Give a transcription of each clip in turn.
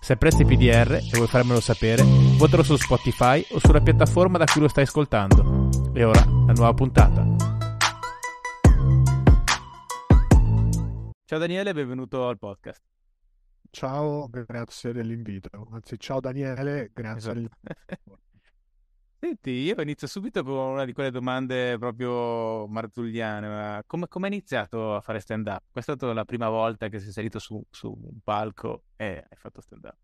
Se apprezzi PDR e vuoi farmelo sapere, votalo su Spotify o sulla piattaforma da cui lo stai ascoltando. E ora, la nuova puntata. Ciao Daniele, benvenuto al podcast. Ciao, grazie dell'invito. Anzi, ciao Daniele, grazie. Esatto. Senti, io inizio subito con una di quelle domande proprio marzulliane. Ma come hai iniziato a fare stand-up? Questa è stata la prima volta che sei salito su, su un palco e hai fatto stand-up.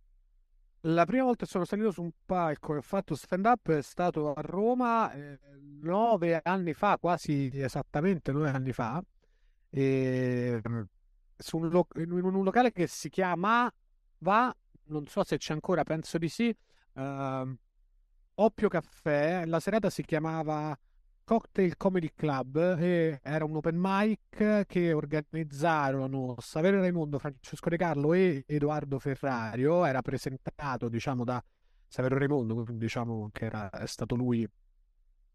La prima volta che sono salito su un palco e ho fatto stand-up è stato a Roma eh, nove anni fa, quasi esattamente nove anni fa, e, su un lo- in un locale che si chiama Va, non so se c'è ancora, penso di sì. Uh, Oppio Caffè, la serata si chiamava Cocktail Comedy Club e era un open mic che organizzarono Saverio Raimondo, Francesco De Carlo e Edoardo Ferrario. Era presentato, diciamo, da Saverio Raimondo, diciamo che era è stato lui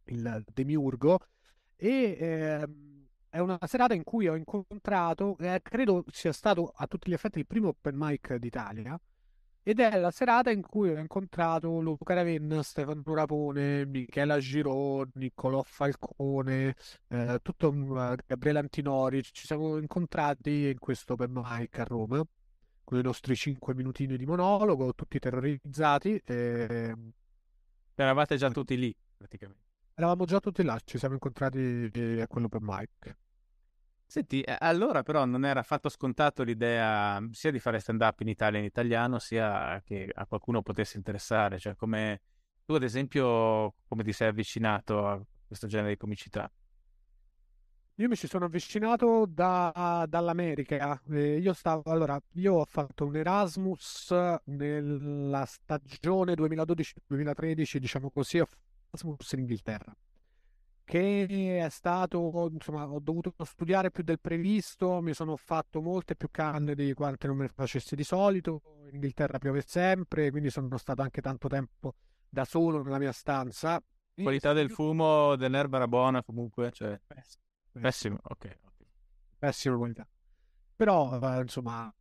il demiurgo. E eh, è una serata in cui ho incontrato, eh, credo sia stato a tutti gli effetti il primo open mic d'Italia ed è la serata in cui ho incontrato Luca Ravenna, Stefano Rapone, Michela Giro, Niccolò Falcone, eh, tutto, uh, Gabriele Antinori. Ci siamo incontrati in questo open mic a Roma con i nostri 5 minutini di monologo, tutti terrorizzati. E... Eravate già tutti lì, praticamente. Eravamo già tutti là, ci siamo incontrati a quell'open mic. Senti, allora però non era affatto scontato l'idea sia di fare stand-up in Italia in italiano, sia che a qualcuno potesse interessare, cioè come tu ad esempio come ti sei avvicinato a questo genere di comicità? Io mi ci sono avvicinato da, dall'America. Eh, io stavo, allora, io ho fatto un Erasmus nella stagione 2012-2013, diciamo così, ho fatto Erasmus in Inghilterra che è stato, insomma, ho dovuto studiare più del previsto, mi sono fatto molte più canne di quante non me ne facessi di solito, in Inghilterra piove sempre, quindi sono stato anche tanto tempo da solo nella mia stanza. Qualità del fumo dell'erba era buona comunque, cioè... Pessimo, pessimo. ok. Pessima qualità. Però, eh, insomma,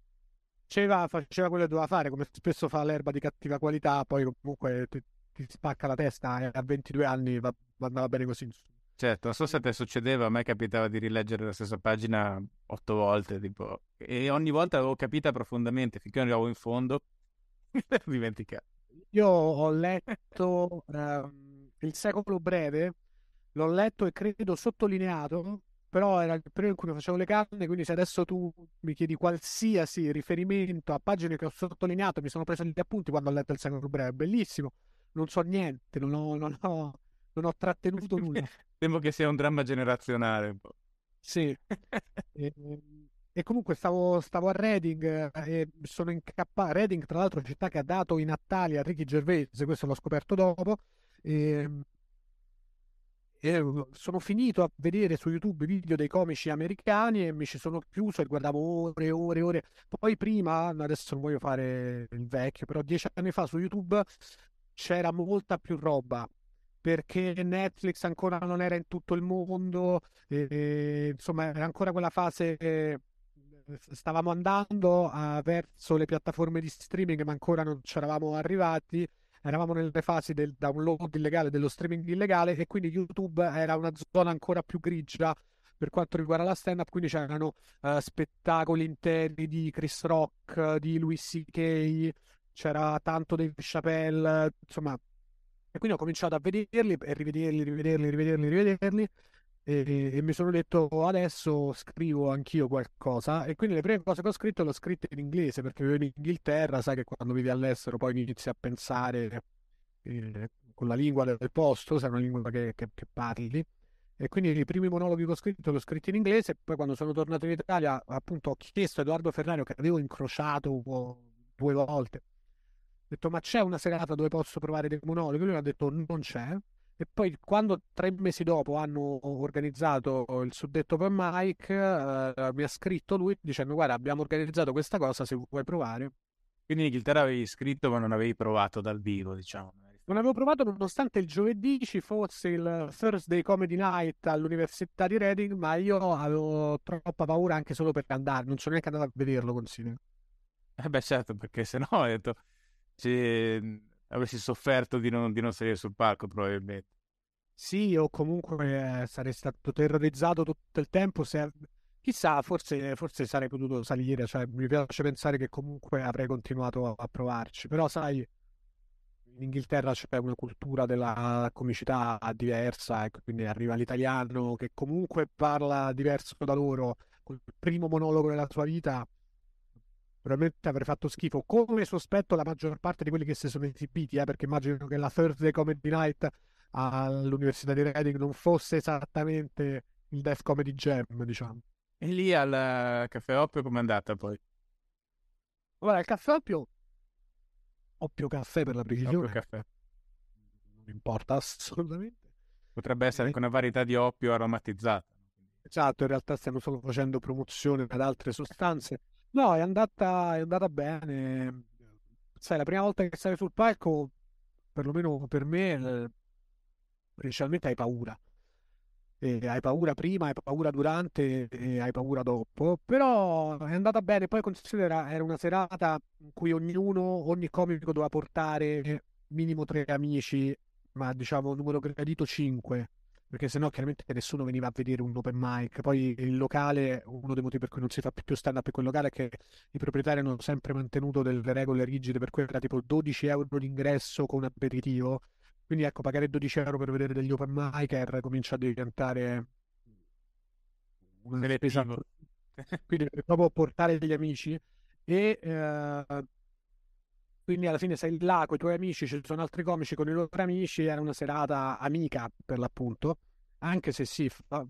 faceva, faceva quello che doveva fare, come spesso fa l'erba di cattiva qualità, poi comunque ti, ti spacca la testa e a 22 anni va, andava bene così. Certo, non so se a te succedeva, a me capitava di rileggere la stessa pagina otto volte, tipo, e ogni volta l'avevo capita profondamente, finché non arrivavo in fondo, mi ero dimenticato. Io ho letto uh, Il secolo breve, l'ho letto e credo sottolineato, però era il periodo in cui mi facevo le canne, quindi se adesso tu mi chiedi qualsiasi riferimento a pagine che ho sottolineato, mi sono preso gli appunti quando ho letto Il secolo breve, bellissimo, non so niente, non ho... Non ho non ho trattenuto nulla. Temo che sia un dramma generazionale un po'. Sì. e, e, comunque stavo, stavo, a Reading e sono incappato. Reading, tra l'altro, è una città che ha dato i Natali a Ricky Gervais, questo l'ho scoperto dopo. E, e sono finito a vedere su YouTube video dei comici americani e mi ci sono chiuso e guardavo ore e ore e ore. Poi prima, adesso non voglio fare il vecchio, però dieci anni fa su YouTube c'era molta più roba perché Netflix ancora non era in tutto il mondo, e, insomma era ancora quella fase che stavamo andando a, verso le piattaforme di streaming ma ancora non ci eravamo arrivati, eravamo nelle fasi del download illegale, dello streaming illegale e quindi YouTube era una zona ancora più grigia per quanto riguarda la stand up, quindi c'erano uh, spettacoli interi di Chris Rock, di Louis C.K., c'era tanto Dave Chappelle, insomma e quindi ho cominciato a vederli e rivederli, rivederli, rivederli, rivederli. E, e, mi sono detto adesso scrivo anch'io qualcosa e quindi le prime cose che ho scritto le ho scritte in inglese perché vivo in Inghilterra, sai che quando vivi all'estero poi inizi a pensare eh, con la lingua del posto, è una lingua che, che, che, parli e quindi i primi monologhi che ho scritto li ho scritti in inglese poi quando sono tornato in Italia appunto ho chiesto a Edoardo Ferrario che avevo incrociato due volte detto ma c'è una serata dove posso provare dei monologhi? Lui mi ha detto non c'è. E poi quando tre mesi dopo hanno organizzato il suddetto open mic, eh, mi ha scritto lui dicendo guarda abbiamo organizzato questa cosa se vuoi provare. Quindi in Inghilterra avevi scritto ma non avevi provato dal vivo, diciamo. Non avevo provato nonostante il giovedì ci fosse il Thursday Comedy Night all'Università di Reading, ma io avevo troppa paura anche solo per andare, non sono neanche andato a vederlo, consiglio. Eh beh certo, perché se no ho detto, ci... avresti sofferto di non, di non salire sul palco probabilmente. Sì, o comunque eh, sarei stato terrorizzato tutto il tempo se... Chissà, forse, forse sarei potuto salire, cioè mi piace pensare che comunque avrei continuato a provarci, però sai in Inghilterra c'è una cultura della comicità diversa e quindi arriva l'italiano che comunque parla diverso da loro, col primo monologo della sua vita, probabilmente avrei fatto schifo, come sospetto la maggior parte di quelli che si sono esibiti, eh, perché immagino che la Thursday Comedy Night all'Università di Reading non fosse esattamente il Death Comedy Jam, diciamo. E lì al Caffè Oppio com'è andata poi? Guarda, il Caffè Oppio Oppio caffè per la precisione. Caffè. Non importa assolutamente. Potrebbe essere anche una varietà di oppio aromatizzata. Esatto, in realtà stiamo solo facendo promozione ad altre sostanze. No, è andata, è andata bene. Sai, la prima volta che stai sul palco, perlomeno per me, eh, principalmente hai paura. E hai paura prima, hai paura durante e hai paura dopo, però è andata bene. Poi considera, era una serata in cui ognuno, ogni comico doveva portare minimo tre amici, ma diciamo numero gradito cinque, perché sennò chiaramente nessuno veniva a vedere un open mic. Poi il locale, uno dei motivi per cui non si fa più stand up in quel locale è che i proprietari hanno sempre mantenuto delle regole rigide, per cui era tipo 12 euro l'ingresso con aperitivo quindi ecco, pagare 12 euro per vedere degli open micer comincia a diventare una spesa. quindi proprio portare degli amici e eh, quindi alla fine sei là con i tuoi amici, ci sono altri comici con i loro amici, era una serata amica per l'appunto, anche se sì, fa,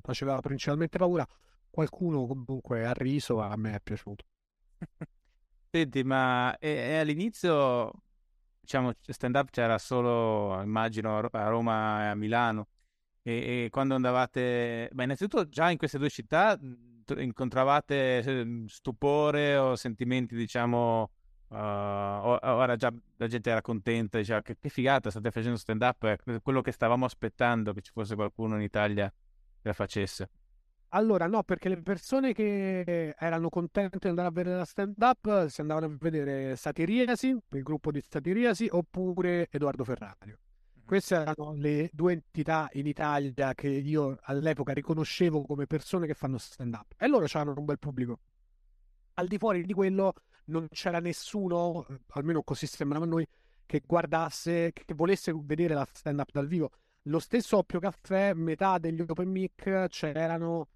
faceva principalmente paura, qualcuno comunque ha riso, a me è piaciuto. Senti, ma e, e all'inizio diciamo, stand up c'era solo, immagino, a Roma e a Milano. E, e quando andavate, beh, innanzitutto già in queste due città incontravate stupore o sentimenti, diciamo, uh, ora già la gente era contenta, diceva che, che figata, state facendo stand up, è quello che stavamo aspettando che ci fosse qualcuno in Italia che la facesse. Allora, no, perché le persone che erano contente di andare a vedere la stand-up si andavano a vedere Satiriasi, il gruppo di Satiriasi, oppure Edoardo Ferrario. Queste erano le due entità in Italia che io all'epoca riconoscevo come persone che fanno stand-up. E loro c'erano un bel pubblico. Al di fuori di quello non c'era nessuno, almeno così sembrava a noi, che guardasse, che volesse vedere la stand-up dal vivo. Lo stesso Oppio Caffè, metà degli open mic c'erano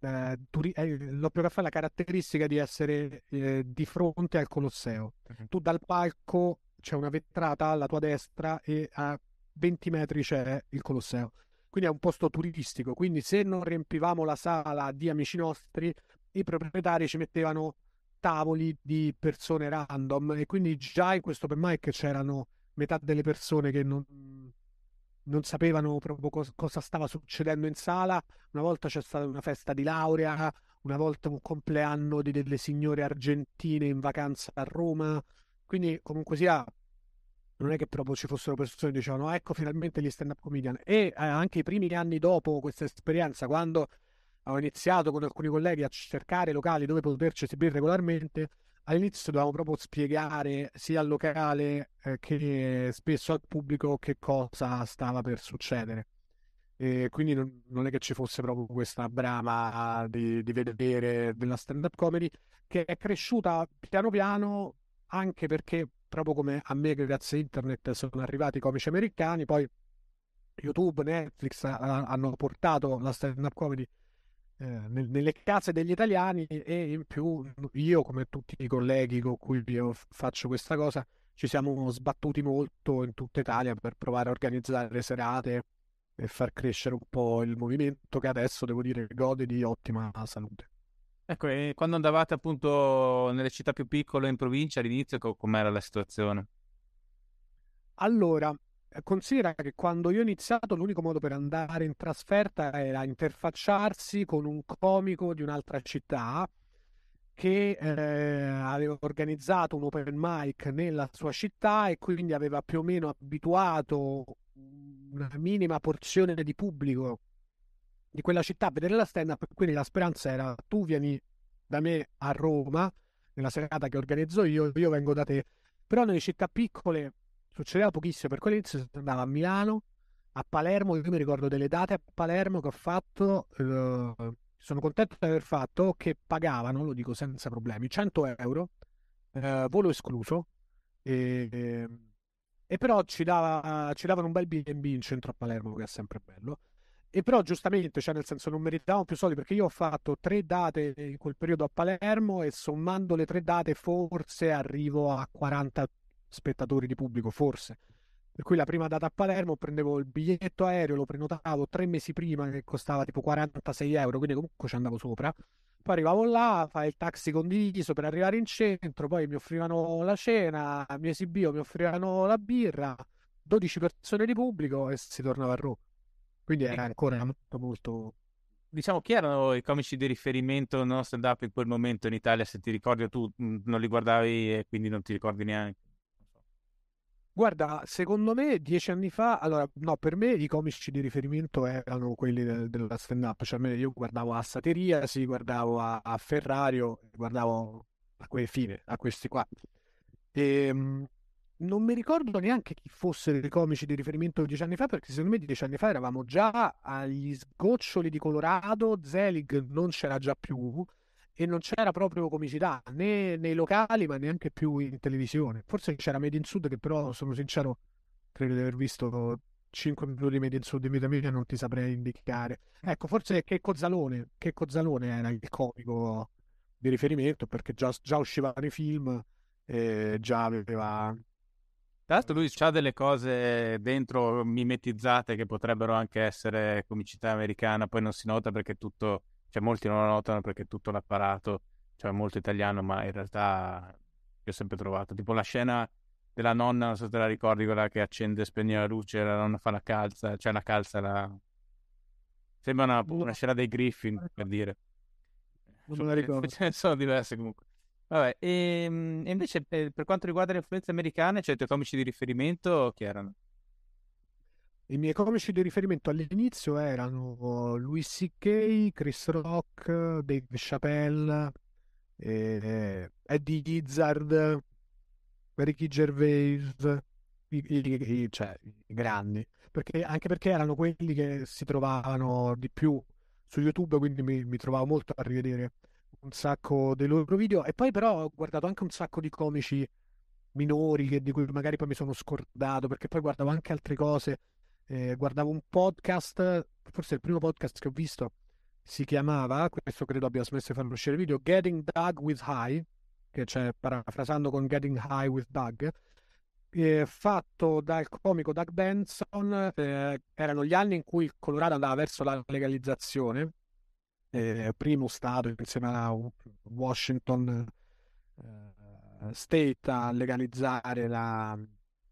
eh, turi- eh, l'Oppio Caffè ha la caratteristica di essere eh, di fronte al Colosseo. Uh-huh. Tu dal palco c'è una vetrata alla tua destra e a 20 metri c'è il Colosseo. Quindi è un posto turistico. Quindi se non riempivamo la sala di amici nostri, i proprietari ci mettevano tavoli di persone random e quindi già in questo open mic c'erano metà delle persone che non, non sapevano proprio cos- cosa stava succedendo in sala. Una volta c'è stata una festa di laurea, una volta un compleanno di delle signore argentine in vacanza a Roma. Quindi, comunque sia, non è che proprio ci fossero persone che dicevano ecco finalmente gli stand-up comedian. E eh, anche i primi anni dopo questa esperienza, quando ho iniziato con alcuni colleghi a cercare locali dove poterci esibire regolarmente, all'inizio dovevamo proprio spiegare sia al locale eh, che spesso al pubblico che cosa stava per succedere. E quindi non, è che ci fosse proprio questa brama di, di vedere della stand-up comedy che è cresciuta piano piano anche perché proprio come a me grazie a internet sono arrivati i comici americani, poi YouTube, Netflix hanno portato la stand-up comedy nelle case degli italiani e in più io come tutti i colleghi con cui io faccio questa cosa ci siamo sbattuti molto in tutta Italia per provare a organizzare serate e far crescere un po' il movimento che adesso devo dire gode di ottima salute. Ecco, e quando andavate appunto nelle città più piccole in provincia all'inizio com'era la situazione? Allora, considera che quando io ho iniziato l'unico modo per andare in trasferta era interfacciarsi con un comico di un'altra città che eh, aveva organizzato un open mic nella sua città e quindi aveva più o meno abituato una minima porzione di pubblico di quella città a vedere la stand up. Quindi la speranza era tu vieni da me a Roma nella serata che organizzo io, io vengo da te. Però nelle città piccole succedeva pochissimo, per quell'inizio si andava a Milano, a Palermo, io mi ricordo delle date a Palermo che ho fatto, eh, sono contento di aver fatto, che pagavano, lo dico senza problemi, 100 euro, eh, volo escluso, e, e però ci, dava, ci davano un bel B&B in centro a Palermo, che è sempre bello. E però giustamente, cioè nel senso non meritavamo più soldi perché io ho fatto tre date in quel periodo a Palermo e sommando le tre date forse arrivo a 40 spettatori di pubblico, forse. Per cui la prima data a Palermo prendevo il biglietto aereo, lo prenotavo tre mesi prima che costava tipo 46 euro, quindi comunque ci andavo sopra. Poi arrivavo là, fai il taxi condiviso per arrivare in centro, poi mi offrivano la cena, mi esibivo, mi offrivano la birra, 12 persone di pubblico e si tornava a Roma. Quindi era ancora molto, molto... Diciamo, chi erano i comici di riferimento non stand up in quel momento in Italia? Se ti ricordi tu mm, non li guardavi e quindi non ti ricordi neanche. Guarda, secondo me dieci anni fa, allora no, per me i comici di riferimento erano quelli del, della stand up, cioè io guardavo a Sateria, sì, guardavo a, a Ferrario, guardavo a quei fine, a questi qua. E, ehm, non mi ricordo neanche chi fossero i comici di riferimento dieci anni fa, perché secondo me dieci anni fa eravamo già agli sgoccioli di Colorado, Zelig non c'era già più e non c'era proprio comicità né nei locali ma neanche più in televisione. Forse c'era Made in Sud che però sono sincero, credo di aver visto 5 minuti di Made in Sud in vita mia non ti saprei indicare. Ecco, forse Checco Zalone, Checco Zalone era il comico di riferimento perché già, già uscivano i film e già aveva tra l'altro lui ha delle cose dentro mimetizzate che potrebbero anche essere comicità americana, poi non si nota perché tutto, cioè molti non lo notano perché tutto l'apparato, cioè molto italiano, ma in realtà io ho sempre trovato, tipo la scena della nonna, non so se te la ricordi, quella che accende e spegne la luce, la nonna fa la calza, cioè la calza la... Sembra una, una scena dei Griffin, per dire. Non me la ricordo. Ce ne sono diverse comunque. Vabbè, e, ehm, e invece per, per, quanto riguarda le influenze americane, cioè i tuoi comici di riferimento chi erano? I miei comici di riferimento all'inizio erano Louis C.K., Chris Rock, Dave Chappelle, eh, Eddie Izzard, Ricky Gervais, i, i, i, cioè i grandi, perché, anche perché erano quelli che si trovavano di più su YouTube, quindi mi, mi trovavo molto a rivedere un sacco dei loro video e poi però ho guardato anche un sacco di comici minori che, di cui magari poi mi sono scordato perché poi guardavo anche altre cose eh, guardavo un podcast forse il primo podcast che ho visto si chiamava questo credo abbia smesso di far uscire video Getting Doug with High che c'è parafrasando con Getting High with Doug eh, fatto dal comico Doug Benson eh, erano gli anni in cui il Colorado andava verso la legalizzazione eh, primo stato insieme a Washington eh, State a legalizzare la,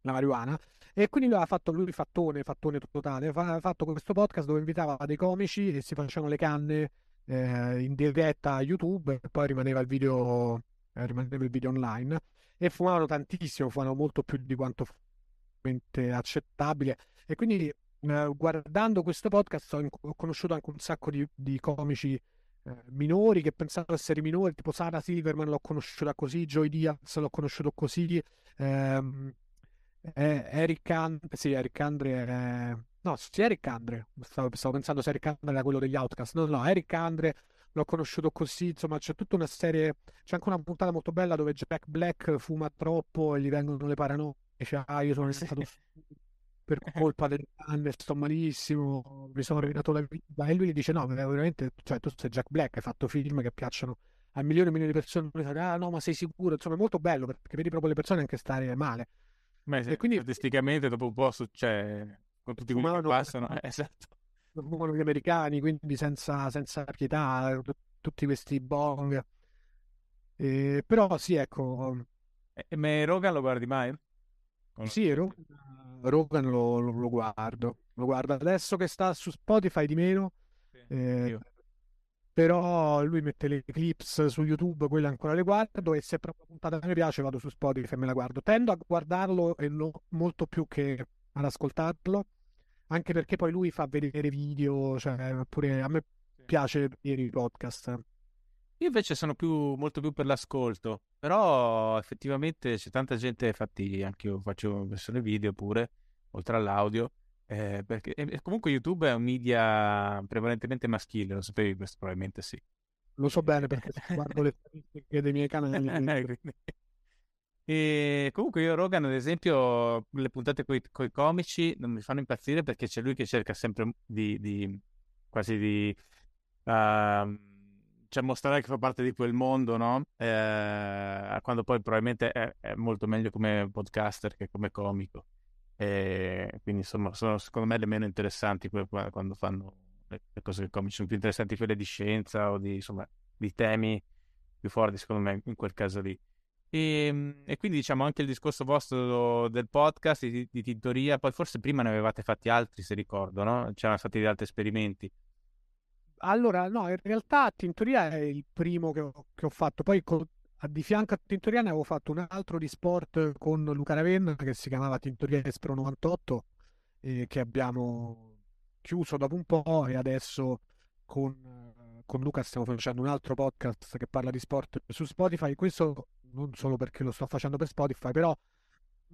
la, marijuana. E quindi lui ha fatto lui fattone, fattone totale, ha fatto questo podcast dove invitava dei comici e si facevano le canne eh, in diretta a YouTube e poi rimaneva il video, eh, rimaneva il video online. E fumavano tantissimo, fumavano molto più di quanto accettabile. E quindi eh, guardando questo podcast ho, ho, conosciuto anche un sacco di, di comici eh, minori che pensavo essere minori, tipo Sara Silverman l'ho conosciuta così, Joy Diaz l'ho conosciuto così, ehm, eh, Eric Andre, sì, Eric Andre, no, sì, Eric Andre, stavo, stavo, pensando se Eric Andre era quello degli Outcast, no, no, Eric Andre l'ho conosciuto così, insomma c'è tutta una serie, c'è anche una puntata molto bella dove Jack Black fuma troppo e gli vengono le paranoie, dice, ah, io sono stato per colpa del canne, sto malissimo, mi sono rovinato la vita. E lui gli dice: No, veramente, cioè, tu sei Jack Black, hai fatto film che piacciono a milioni e milioni di persone. Ah, no, ma sei sicuro? Insomma, è molto bello perché vedi proprio le persone anche stare male. Ma e quindi statisticamente dopo un po' succede con tutti quelli che passano, eh, esatto. Fumano gli americani, quindi senza, senza pietà, tutti questi bong. Eh, però sì, ecco. E, ma Rogan lo guardi mai? Sì, Rogan Rogan lo, lo- lo guardo, lo guardo adesso che sta su Spotify di meno, eh, Io. Però lui mette le clips su YouTube, quelle ancora le guardo e se proprio la puntata mi piace vado su Spotify e me la guardo. Tendo a guardarlo e no- molto più che ad ascoltarlo, anche perché poi lui fa vedere video, cioè pure a me piace vedere i podcast. Io invece sono più, molto più per l'ascolto, però effettivamente c'è tanta gente, infatti anche io faccio versione video pure, oltre all'audio, eh, perché e comunque YouTube è un media prevalentemente maschile, lo sapevi questo? Probabilmente sì. Lo so bene perché guardo le statistiche dei miei canali. Quindi- E comunque io Rogan, ad esempio, le puntate con i comici non mi fanno impazzire perché c'è lui che cerca sempre di, di- quasi di ehm, cioè mostrare che fa parte di quel mondo, no? Eh, quando poi probabilmente è, è molto meglio come podcaster che come comico. E quindi insomma sono secondo me le meno interessanti quando fanno le, cose comiche, sono più interessanti quelle di scienza o di, insomma, di temi più forti secondo me in quel caso lì. E, e quindi diciamo anche il discorso vostro del podcast di, di tintoria, poi forse prima ne avevate fatti altri se ricordo, no? C'erano stati altri esperimenti. Allora, no, in realtà Tintoria è il primo che ho, che ho fatto. Poi co- a- di fianco a Tintoria ne avevo fatto un altro di sport con Luca Ravenna che si chiamava Tintoria Espro 98 e che abbiamo chiuso dopo un po' e adesso con, eh, con Luca stiamo facendo un altro podcast che parla di sport su Spotify. Questo non solo perché lo sto facendo per Spotify, però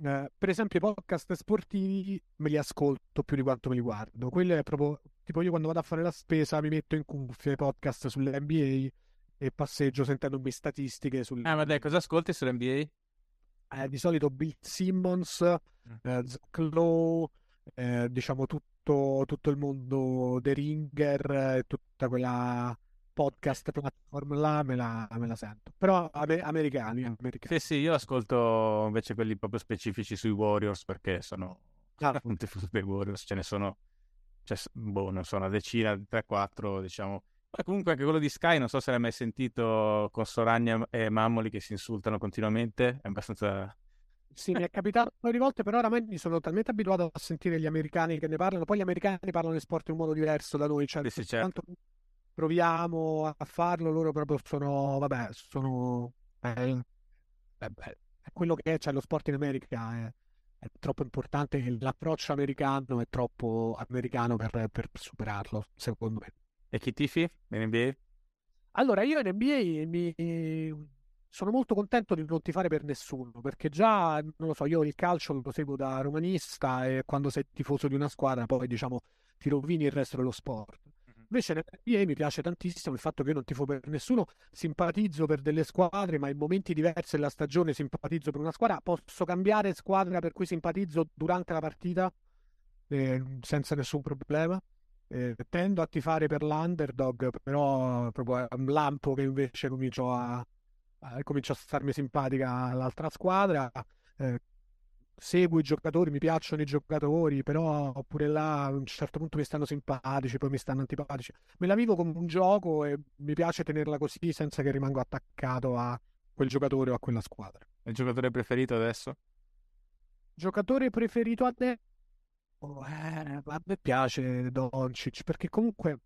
eh, per esempio, i podcast sportivi me li ascolto più di quanto me li guardo. Quello è proprio tipo io quando vado a fare la spesa mi metto in cuffia i podcast sull'NBA e passeggio sentendomi statistiche sul... Ah, ma dai, cosa ascolti sull'NBA? eh, di solito Bill Simmons, Mm. eh, Zach Lowe, eh, diciamo tutto, tutto il mondo dei Ringer, eh, tutta quella podcast platform là me la, me la sento. Però ame- americani, americani. Sì, sì, io ascolto invece quelli proprio specifici sui Warriors perché sono Ah. un tifoso dei Warriors, ce ne sono, cioè, boh, non so, una decina, 3-4, diciamo. Ma comunque anche quello di Sky, non so se l'hai mai sentito con Soragna e Mammoli che si insultano continuamente, è abbastanza... Sì, mi è capitato un paio di volte, però oramai mi sono talmente abituato a sentire gli americani che ne parlano. Poi gli americani parlano di sport in un modo diverso da noi, cioè Sì, sì, certo. proviamo a farlo, loro proprio sono, vabbè, sono, eh, eh, beh, è quello che è, cioè lo sport in America è, è troppo importante, l'approccio americano è troppo americano per, per superarlo, secondo me. E chi tifi nell'NBA? Allora, io in NBA mi... sono molto contento di non tifare per nessuno, perché già, non lo so, io il calcio lo seguo da romanista e quando sei tifoso di una squadra poi, diciamo, ti rovini il resto dello sport. Invece nell'NBA mi piace tantissimo il fatto che io non tifo per nessuno, simpatizzo per delle squadre, ma in momenti diversi della stagione simpatizzo per una squadra, posso cambiare squadra per cui simpatizzo durante la partita eh, senza nessun problema. Eh, tendo a tifare per l'underdog, però proprio è un lampo che invece comincio a, a, comincio a starmi simpatica all'altra squadra. Eh, seguo i giocatori, mi piacciono i giocatori, però oppure là a un certo punto mi stanno simpatici, poi mi stanno antipatici. Me la vivo come un gioco e mi piace tenerla così senza che rimango attaccato a quel giocatore o a quella squadra. Il giocatore preferito adesso? Giocatore preferito adesso? Oh, eh, a me piace Doncic perché comunque,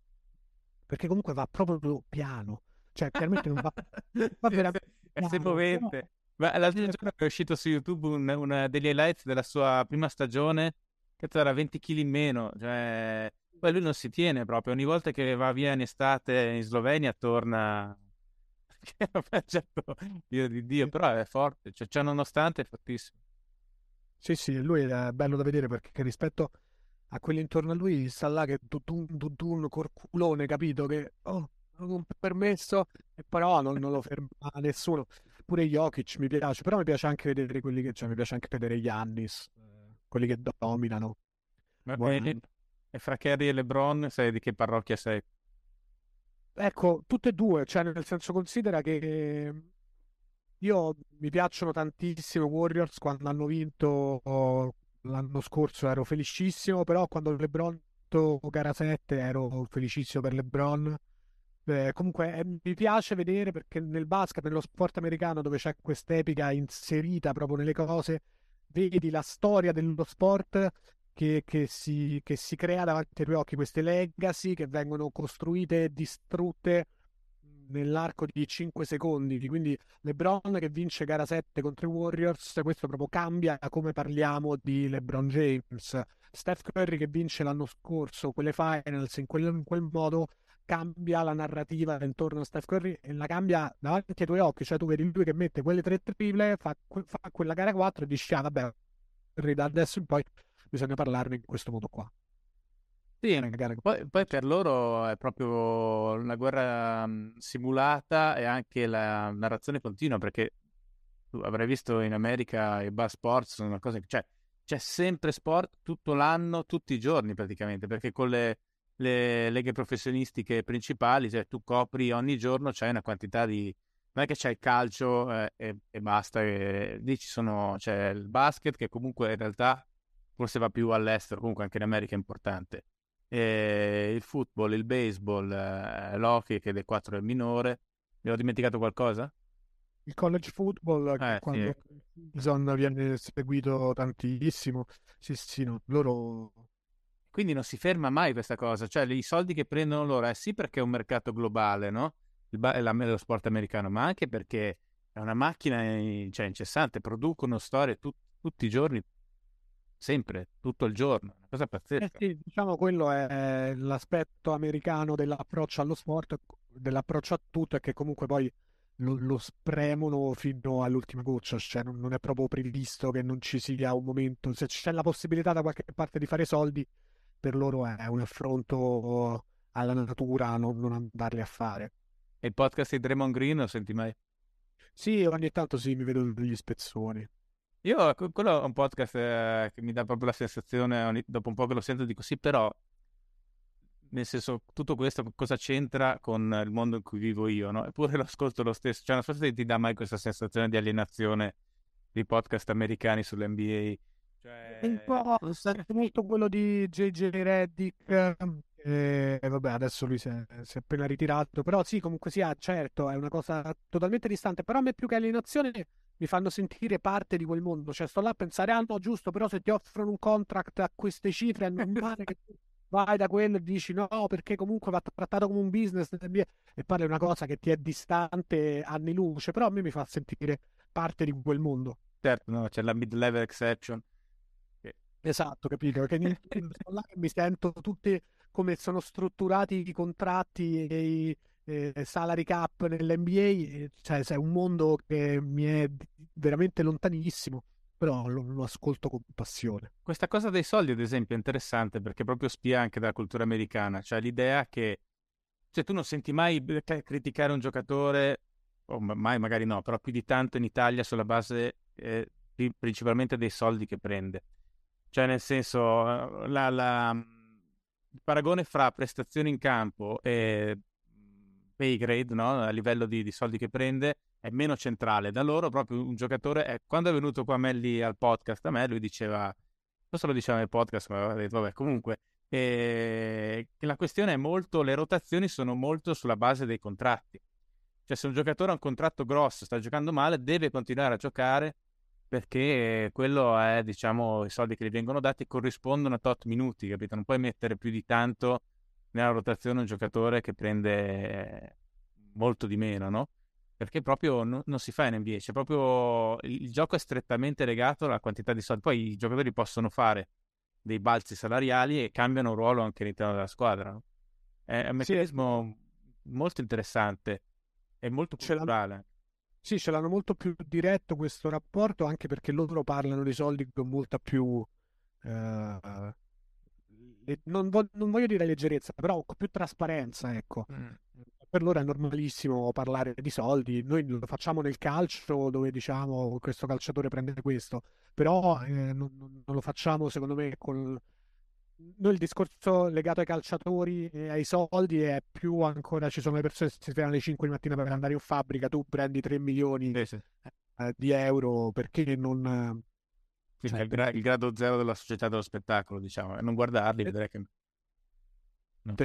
perché comunque va proprio piano. Cioè, chiaramente non va, va veramente È semovente. Ma l'altro Eh, giorno è uscito su YouTube un- una degli highlights della sua prima stagione, che era 20 kg in meno, cioè poi lui non si tiene proprio, ogni volta che va via in estate in Slovenia torna che non fa certo Dio di Dio, però è forte, cioè, cioè, nonostante è fortissimo. Sì, sì, lui è bello da vedere perché rispetto a quelli intorno a lui sta là che tutun tutun corculone, capito? Che oh, un permesso e però non, non lo ferma nessuno. Pure Jokic mi piace, però mi piace anche vedere quelli che, cioè mi piace anche vedere Giannis, eh, quelli che dominano. Ma- Buono. E, fra Kerry e LeBron, sai di che parrocchia sei? Ecco, tutte e due, cioè nel senso considera che io mi piacciono tantissimo i Warriors quando hanno vinto oh, l'anno scorso ero felicissimo, però quando LeBron vinto gara 7 ero felicissimo per LeBron. Eh, comunque eh, mi piace vedere perché nel basket, nello sport americano dove c'è quest'epica inserita proprio nelle cose, vedi la storia dello sport che, che, si, che si crea davanti ai tuoi occhi, queste legacy che vengono costruite e distrutte nell'arco di 5 secondi. Quindi LeBron che vince gara 7 contro i Warriors, questo proprio cambia come parliamo di LeBron James. Steph Curry che vince l'anno scorso quelle finals in quel, in quel modo cambia la narrativa intorno a Steph Curry e la cambia davanti ai tuoi occhi. Cioè tu vedi lui che mette quelle tre triple, fa, fa quella gara 4 e dici ah vabbè, da adesso in poi bisogna parlarne in questo modo qua. Sì, poi, poi, per loro è proprio una guerra simulata e anche la narrazione continua, perché tu avrai visto in America i bar sports sono una cosa che cioè, c'è sempre sport tutto l'anno, tutti i giorni praticamente, perché con le, le leghe professionistiche principali, cioè tu copri ogni giorno, c'è una quantità di... Non è che c'è il calcio eh, e, e, basta, e, lì ci sono, c'è il basket che comunque in realtà forse va più all'estero, comunque anche in America è importante e il football, il baseball, eh, l'hockey che dei quattro è minore. Mi ho dimenticato qualcosa? Il college football eh, quando sì. viene seguito tantissimo. Sì, sì, no, loro quindi non si ferma mai questa cosa, cioè i soldi che prendono loro è sì perché è un mercato globale, no? Il ba- la, lo sport americano, ma anche perché è una macchina cioè, incessante, producono storie tu- tutti i giorni sempre, tutto il giorno, una cosa pazzesca. Eh sì, diciamo quello è l'aspetto americano dell'approccio allo sport, dell'approccio a tutto e che comunque poi lo, lo spremono fino all'ultima goccia, cioè non, non, è proprio previsto che non ci sia un momento, se c'è la possibilità da qualche parte di fare soldi, per loro è un affronto alla natura non, non andarli a fare. E il podcast di Draymond Green lo senti mai? Sì, ogni tanto sì, mi vedo degli spezzoni. Io, quello è un podcast eh, che mi dà proprio la sensazione, dopo un po' che lo sento, dico sì, però, nel senso, tutto questo cosa c'entra con il mondo in cui vivo io, no? Eppure lo ascolto lo stesso. Cioè, non so se ti dà mai questa sensazione di alienazione di podcast americani sull'NBA. Cioè... Un po', sento molto quello di JJ Reddick, e vabbè, adesso lui si è, si è, appena ritirato. Però sì, comunque sia, certo, è una cosa totalmente distante. Però a me più che alienazione mi fanno sentire parte di quel mondo. Cioè, sto là a pensare, ah no, giusto, però se ti offrono un contract a queste cifre, non vale che tu vai da quello e dici no, perché comunque va trattato come un business e parli una cosa che ti è distante anni luce, però a me mi fa sentire parte di quel mondo. Certo, no, c'è la mid-level exception. Esatto, capito? Che mi sento tutti come sono strutturati i contratti e i eh, salary cap nell'NBA, cioè è un mondo che mi è veramente lontanissimo, però lo, lo, ascolto con passione. Questa cosa dei soldi, ad esempio, è interessante perché proprio spia anche dalla cultura americana, cioè l'idea che cioè, tu non senti mai criticare un giocatore, o mai magari no, però più di tanto in Italia sulla base eh, principalmente dei soldi che prende. Cioè, nel senso, la, la, il paragone fra prestazioni in campo e pay grade, no? a livello di, di, soldi che prende, è meno centrale. Da loro proprio un giocatore, è, quando è venuto qua Melli al podcast, a me lui diceva, non lo diceva nel podcast, ma aveva detto, vabbè, comunque, eh, la questione è molto, le rotazioni sono molto sulla base dei contratti. Cioè se un giocatore ha un contratto grosso, sta giocando male, deve continuare a giocare perché quello è, diciamo, i soldi che gli vengono dati corrispondono a tot minuti, capito? Non puoi mettere più di tanto nella rotazione un giocatore che prende molto di meno, no? Perché proprio no, non si fa in NBA, cioè proprio il, gioco è strettamente legato alla quantità di soldi. Poi i giocatori possono fare dei balzi salariali e cambiano ruolo anche all'interno della squadra. No? È un meccanismo sì. molto interessante e molto culturale. Sì, ce l'hanno molto più diretto questo rapporto, anche perché loro parlano di soldi con molta più uh, non, vo- non, voglio dire leggerezza, però con più trasparenza, ecco. Mm. Per loro è normalissimo parlare di soldi, noi lo facciamo nel calcio dove diciamo questo calciatore prende questo, però eh, non, non, lo facciamo secondo me con... Noi il discorso legato ai calciatori e ai soldi è più ancora, ci sono le persone che si svegliano alle 5 di mattina per andare in fabbrica, tu prendi 3 milioni sì, sì. Eh, di euro perché non quindi cioè, il, gra- il, grado zero della società dello spettacolo, diciamo, e non guardarli, eh, vedere che... No.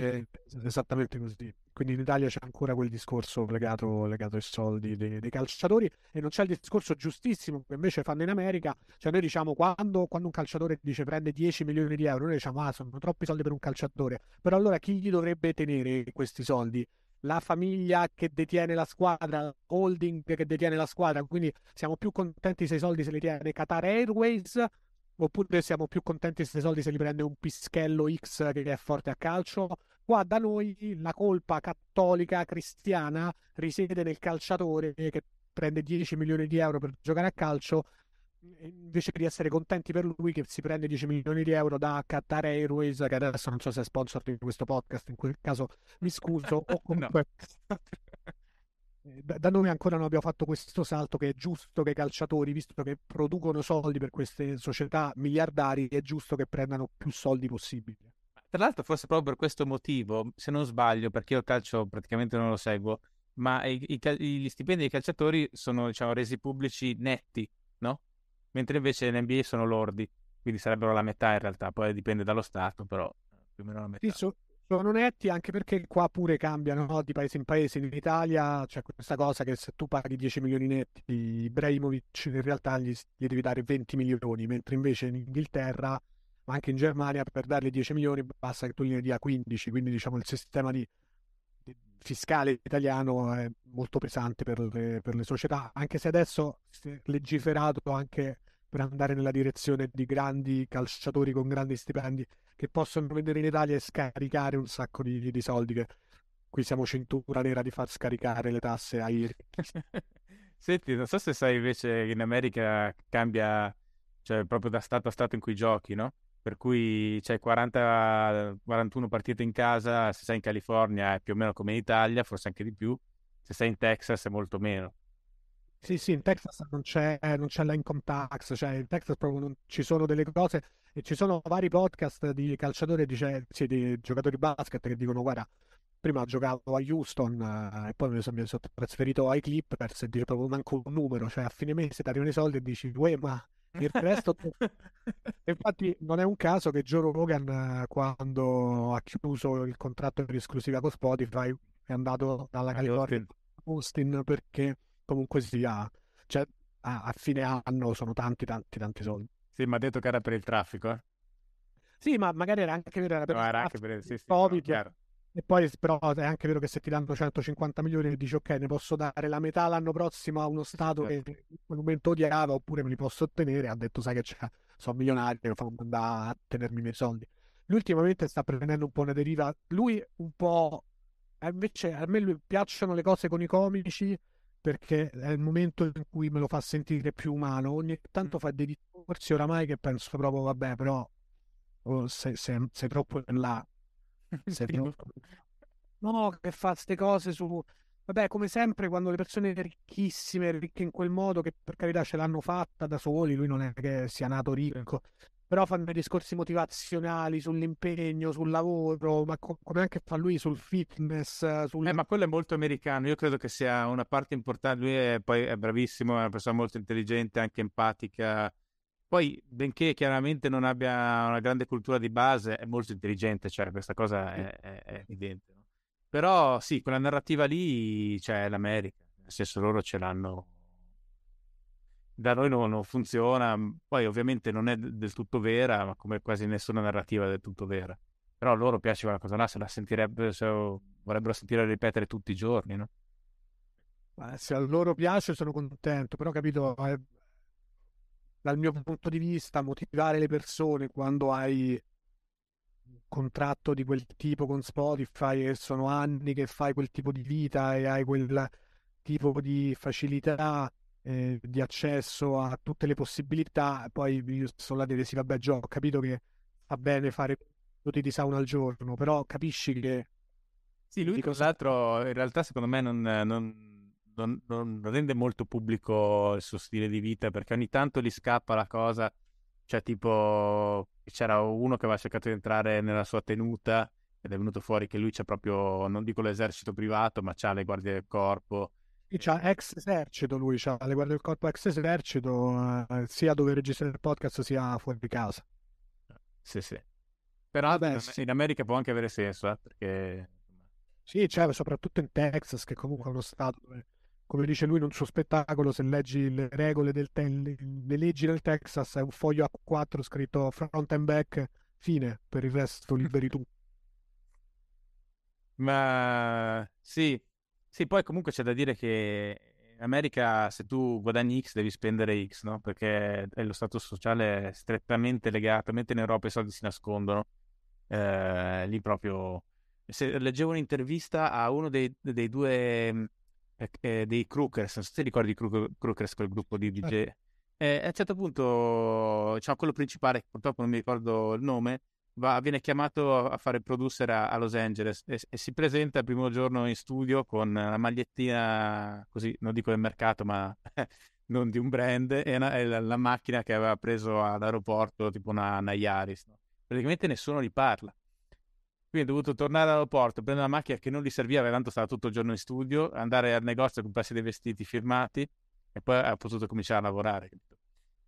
Esattamente così. Quindi in Italia c'è ancora quel discorso legato, legato ai soldi dei, dei, calciatori e non c'è il discorso giustissimo che invece fanno in America, cioè noi diciamo quando, quando un calciatore dice prende 10 milioni di euro, noi diciamo ah sono troppi soldi per un calciatore, però allora chi gli dovrebbe tenere questi soldi? la famiglia che detiene la squadra, holding che detiene la squadra, quindi siamo più contenti se i soldi se li tiene Qatar Airways oppure siamo più contenti se i soldi se li prende un pischello X che è forte a calcio. Qua da noi la colpa cattolica cristiana risiede nel calciatore che prende 10 milioni di euro per giocare a calcio invece di essere contenti per lui che si prende 10 milioni di euro da Qatar Airways che adesso non so se è sponsor di questo podcast in quel caso mi scuso o comunque da noi ancora non abbiamo fatto questo salto che è giusto che i calciatori, visto che producono soldi per queste società miliardari, è giusto che prendano più soldi possibili. Tra l'altro, forse proprio per questo motivo, se non sbaglio, perché io il calcio praticamente non lo seguo, ma i, i, gli stipendi dei calciatori sono diciamo, resi pubblici netti, no? Mentre invece in NBA sono lordi, quindi sarebbero la metà in realtà, poi dipende dallo Stato, però più o meno la metà. Sì, so, sono netti anche perché qua pure cambiano no? di paese in paese. In Italia c'è questa cosa che se tu paghi 10 milioni netti, Ibrahimovic in realtà gli, gli devi dare 20 milioni, mentre invece in Inghilterra, ma anche in Germania, per dargli 10 milioni basta che tu gliene dia 15. Quindi diciamo il sistema di, di fiscale italiano è molto pesante per le, per le società, anche se adesso si è legiferato anche per andare nella direzione di grandi calciatori con grandi stipendi che possono venire in Italia e scaricare un sacco di, di soldi. Che qui siamo cintura nera di far scaricare le tasse ai Senti, non so se sai invece che in America cambia, cioè proprio da stato a stato in cui giochi, no? Per cui c'hai 40, 41 partite in casa, se sei in California è più o meno come in Italia, forse anche di più, se sei in Texas è molto meno. Sì, sì, in Texas non c'è, non c'è la income tax, cioè in Texas proprio non ci sono delle cose e ci sono vari podcast di calciatori, dice, sì, di giocatori basket che dicono guarda, prima giocavo a Houston eh, e poi mi sono, mi sono, trasferito ai Clippers e dice proprio manco un numero, cioè a fine mese ti arrivano i soldi e dici, uè, ma il resto... Infatti non è un caso che Joe Rogan quando ha chiuso il contratto di esclusiva con Spotify è andato dalla California Austin perché comunque sia, cioè, a, a, fine anno sono tanti, tanti, tanti soldi. Sì, ma ha detto che era per il traffico, eh? Sì, ma magari era anche per no, il era anche per il sì, sì, COVID. No, e poi però è anche vero che se ti danno 150 milioni e dici ok, ne posso dare la metà l'anno prossimo a uno Stato certo. che in quel momento odiava oppure me li posso ottenere, ha detto sai che c'è, sono milionario, fammi andare a tenermi i miei soldi. Lui ultimamente sta prendendo un po' una deriva, lui un po'... Invece a me piacciono le cose con i comici, perché è il momento in cui me lo fa sentire più umano. Ogni tanto fa dei discorsi oramai che penso proprio, vabbè, però oh, sei, sei, sei, troppo in là. Troppo... No, che fa queste cose su... Vabbè, come sempre, quando le persone ricchissime, ricche in quel modo, che per carità ce l'hanno fatta da soli, lui non è che sia nato ricco, però fanno discorsi motivazionali sull'impegno, sul lavoro, ma co- come anche fa lui sul fitness. Sul... Eh, ma quello è molto americano, io credo che sia una parte importante, lui è, poi è bravissimo, è una persona molto intelligente, anche empatica. Poi, benché chiaramente non abbia una grande cultura di base, è molto intelligente, cioè questa cosa è, è, è evidente. No? Però sì, quella narrativa lì cioè, l'America, nel senso loro ce l'hanno da noi non, non, funziona, poi ovviamente non è del tutto vera, ma come quasi nessuna narrativa è del tutto vera. Però a loro piace quella cosa là, se la sentirebbero, se vorrebbero sentire ripetere tutti i giorni, no? Se a loro piace sono contento, però capito, dal mio punto di vista, motivare le persone quando hai un contratto di quel tipo con Spotify e sono anni che fai quel tipo di vita e hai quel tipo di facilità eh, di accesso a tutte le possibilità, poi io sono là a dire sì, vabbè, Gio, ho capito che va bene fare minuti di sauna al giorno, però capisci che... Sì, lui tra l'altro in realtà secondo me non, non, non, non, rende molto pubblico il suo stile di vita perché ogni tanto gli scappa la cosa, cioè tipo c'era uno che aveva cercato di entrare nella sua tenuta ed è venuto fuori che lui c'è proprio, non dico l'esercito privato, ma c'ha le guardie del corpo c'ha ex esercito lui, c'ha le guardie del corpo ex esercito, eh, sia dove registra il podcast sia fuori di casa. Sì, sì. Però sì. in America può anche avere senso, eh, perché Sì, cioè, soprattutto in Texas, che comunque è uno stato dove, come dice lui in un suo spettacolo, se leggi le regole del te- le leggi del Texas, è un foglio A4 scritto front and back, fine, per il resto liberi tu. Ma sì, sì, poi comunque c'è da dire che in America se tu guadagni X devi spendere X, no? Perché lo status sociale strettamente legato, mentre in Europa i soldi si nascondono, eh, lì proprio... Se leggevo un'intervista a uno dei, dei due eh, eh, dei Crookers, non so se ti ricordi i Crookers, quel gruppo di DJ. Certo. Eh, a un certo punto, diciamo, quello principale, purtroppo non mi ricordo il nome, va, viene chiamato a fare il producer a, a Los Angeles e, e, si presenta il primo giorno in studio con la magliettina, così, non dico del mercato, ma non di un brand, e, una, e la, la, macchina che aveva preso all'aeroporto, tipo una, una Yaris. No? Praticamente nessuno gli parla. Quindi è dovuto tornare all'aeroporto, prendere una macchina che non gli serviva, tanto stava tutto il giorno in studio, andare al negozio a comprarsi dei vestiti firmati e poi ha potuto cominciare a lavorare.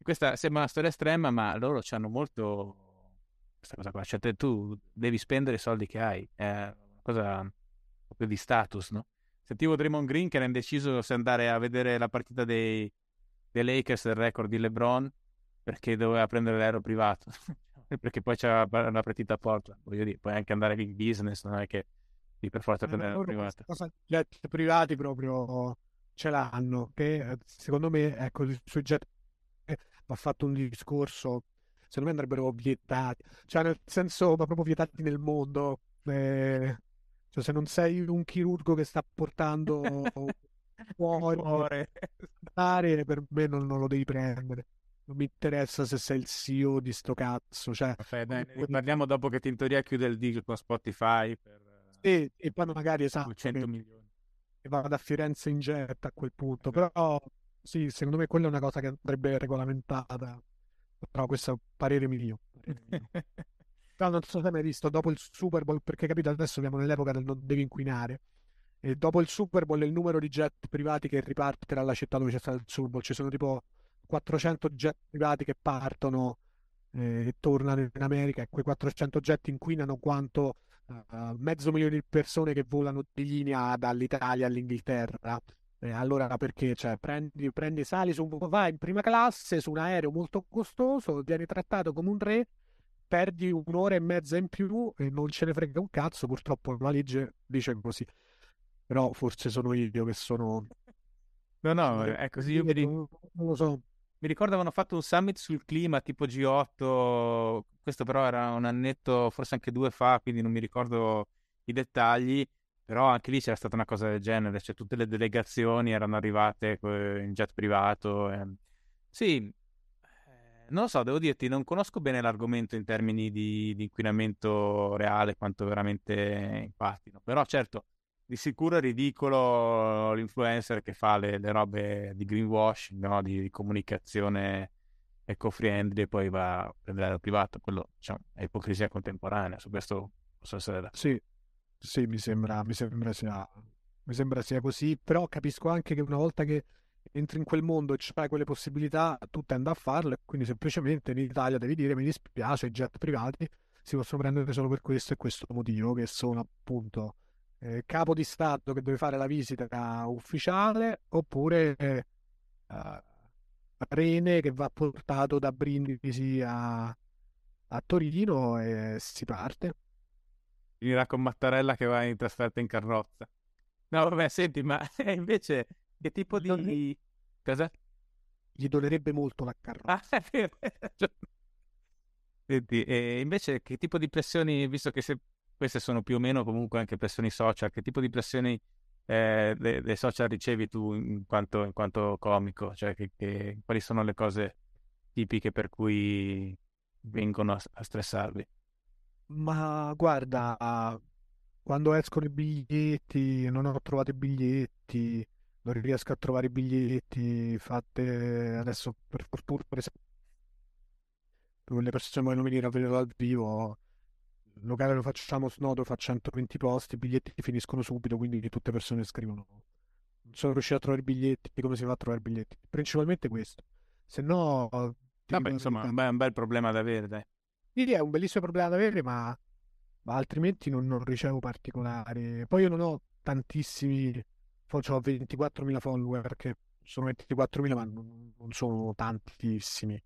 Questa sembra una storia estrema, ma loro ci hanno molto questa cosa qua. Cioè, te, tu devi spendere i soldi che hai, è una cosa proprio di status, no? Sentivo Draymond Green che era indeciso se andare a vedere la partita dei, dei Lakers del record di LeBron perché doveva prendere l'aereo privato. perché poi c'era una partita a Portland. Voglio dire, puoi anche andare in business, non è che devi per forza eh, prendere l'aereo privato. Cosa, jet privati proprio ce l'hanno, che eh, secondo me, ecco, sui jet eh, va fatto un discorso secondo me andrebbero vietati, cioè nel senso, ma proprio vietati nel mondo. Eh, cioè, se non sei un chirurgo che sta portando cuore, cuore. per me non, non, lo devi prendere. Non mi interessa se sei il CEO di sto cazzo. Cioè, Vabbè, dai, ne parliamo dopo che in teoria chiude il deal con Spotify. Per... Sì, e poi magari esatto. 100 che, milioni. E vado a Firenze in jet a quel punto. Però sì, secondo me quella è una cosa che andrebbe regolamentata. Però questo è un parere mio. Però non so se hai mai visto dopo il Super Bowl, perché capito, adesso siamo nell'epoca del non devi inquinare. E dopo il Super Bowl il numero di jet privati che riparte dalla città dove c'è stato il Super Bowl, ci sono tipo 400 jet privati che partono eh, e tornano in America e quei 400 jet inquinano quanto uh, mezzo milione di persone che volano di linea dall'Italia all'Inghilterra. Eh, allora perché? Cioè, prendi, prendi, sali su, vai in prima classe su un aereo molto costoso, vieni trattato come un re, perdi un'ora e mezza in più e non ce ne frega un cazzo. Purtroppo la legge dice così. Però forse sono io che sono. No, no, è così. Io mi, non lo so. Mi ricordo avevano fatto un summit sul clima tipo G8. Questo però era un annetto, forse anche due fa, quindi non mi ricordo i dettagli però anche lì c'era stata una cosa del genere, cioè tutte le delegazioni erano arrivate in jet privato. E... Sì, eh, non lo so, devo dirti, non conosco bene l'argomento in termini di, di inquinamento reale, quanto veramente impattino. Però certo, di sicuro è ridicolo l'influencer che fa le, le robe di greenwashing, no? di, di, comunicazione eco-friendly e poi va a prendere l'aereo privato. Quello diciamo, è ipocrisia contemporanea, su questo posso essere d'accordo. Sì, sì, mi sembra, mi sembra sia, mi sembra sia così, però capisco anche che una volta che entri in quel mondo e c'hai quelle possibilità, tu tendi a farlo e quindi semplicemente in Italia devi dire mi dispiace, i jet privati si possono prendere solo per questo e questo motivo, che sono appunto eh, capo di Stato che deve fare la visita ufficiale oppure eh, Rene che va portato da Brindisi a, a Torino e si parte finirà con Mattarella che va in trasferta in carrozza. No, vabbè, senti, ma invece che tipo di... Cosa? Gli dolerebbe molto la carrozza. Ah, vero. Senti, e invece che tipo di pressioni, visto che se queste sono più o meno comunque anche pressioni social, che tipo di pressioni eh, dei, dei social ricevi tu in quanto, in quanto comico? Cioè, che, che, quali sono le cose tipiche per cui vengono a, a stressarvi? Ma guarda, quando escono i biglietti, non ho trovato i biglietti, non riesco a trovare i biglietti, fate adesso per fortuna, per esempio, le persone vogliono venire a vedere dal vivo, il locale lo facciamo snodo, fa 120 posti, i biglietti finiscono subito, quindi tutte le persone scrivono. Non sono riuscito a trovare i biglietti, come si fa a trovare i biglietti? Principalmente questo. Se no... Vabbè, insomma, è un bel problema da avere, dai. Quindi è un bellissimo problema da avere, ma ma altrimenti non, non ricevo particolari. Poi io non ho tantissimi, ho 24.000 follower che sono 24.000 ma non, sono tantissimi.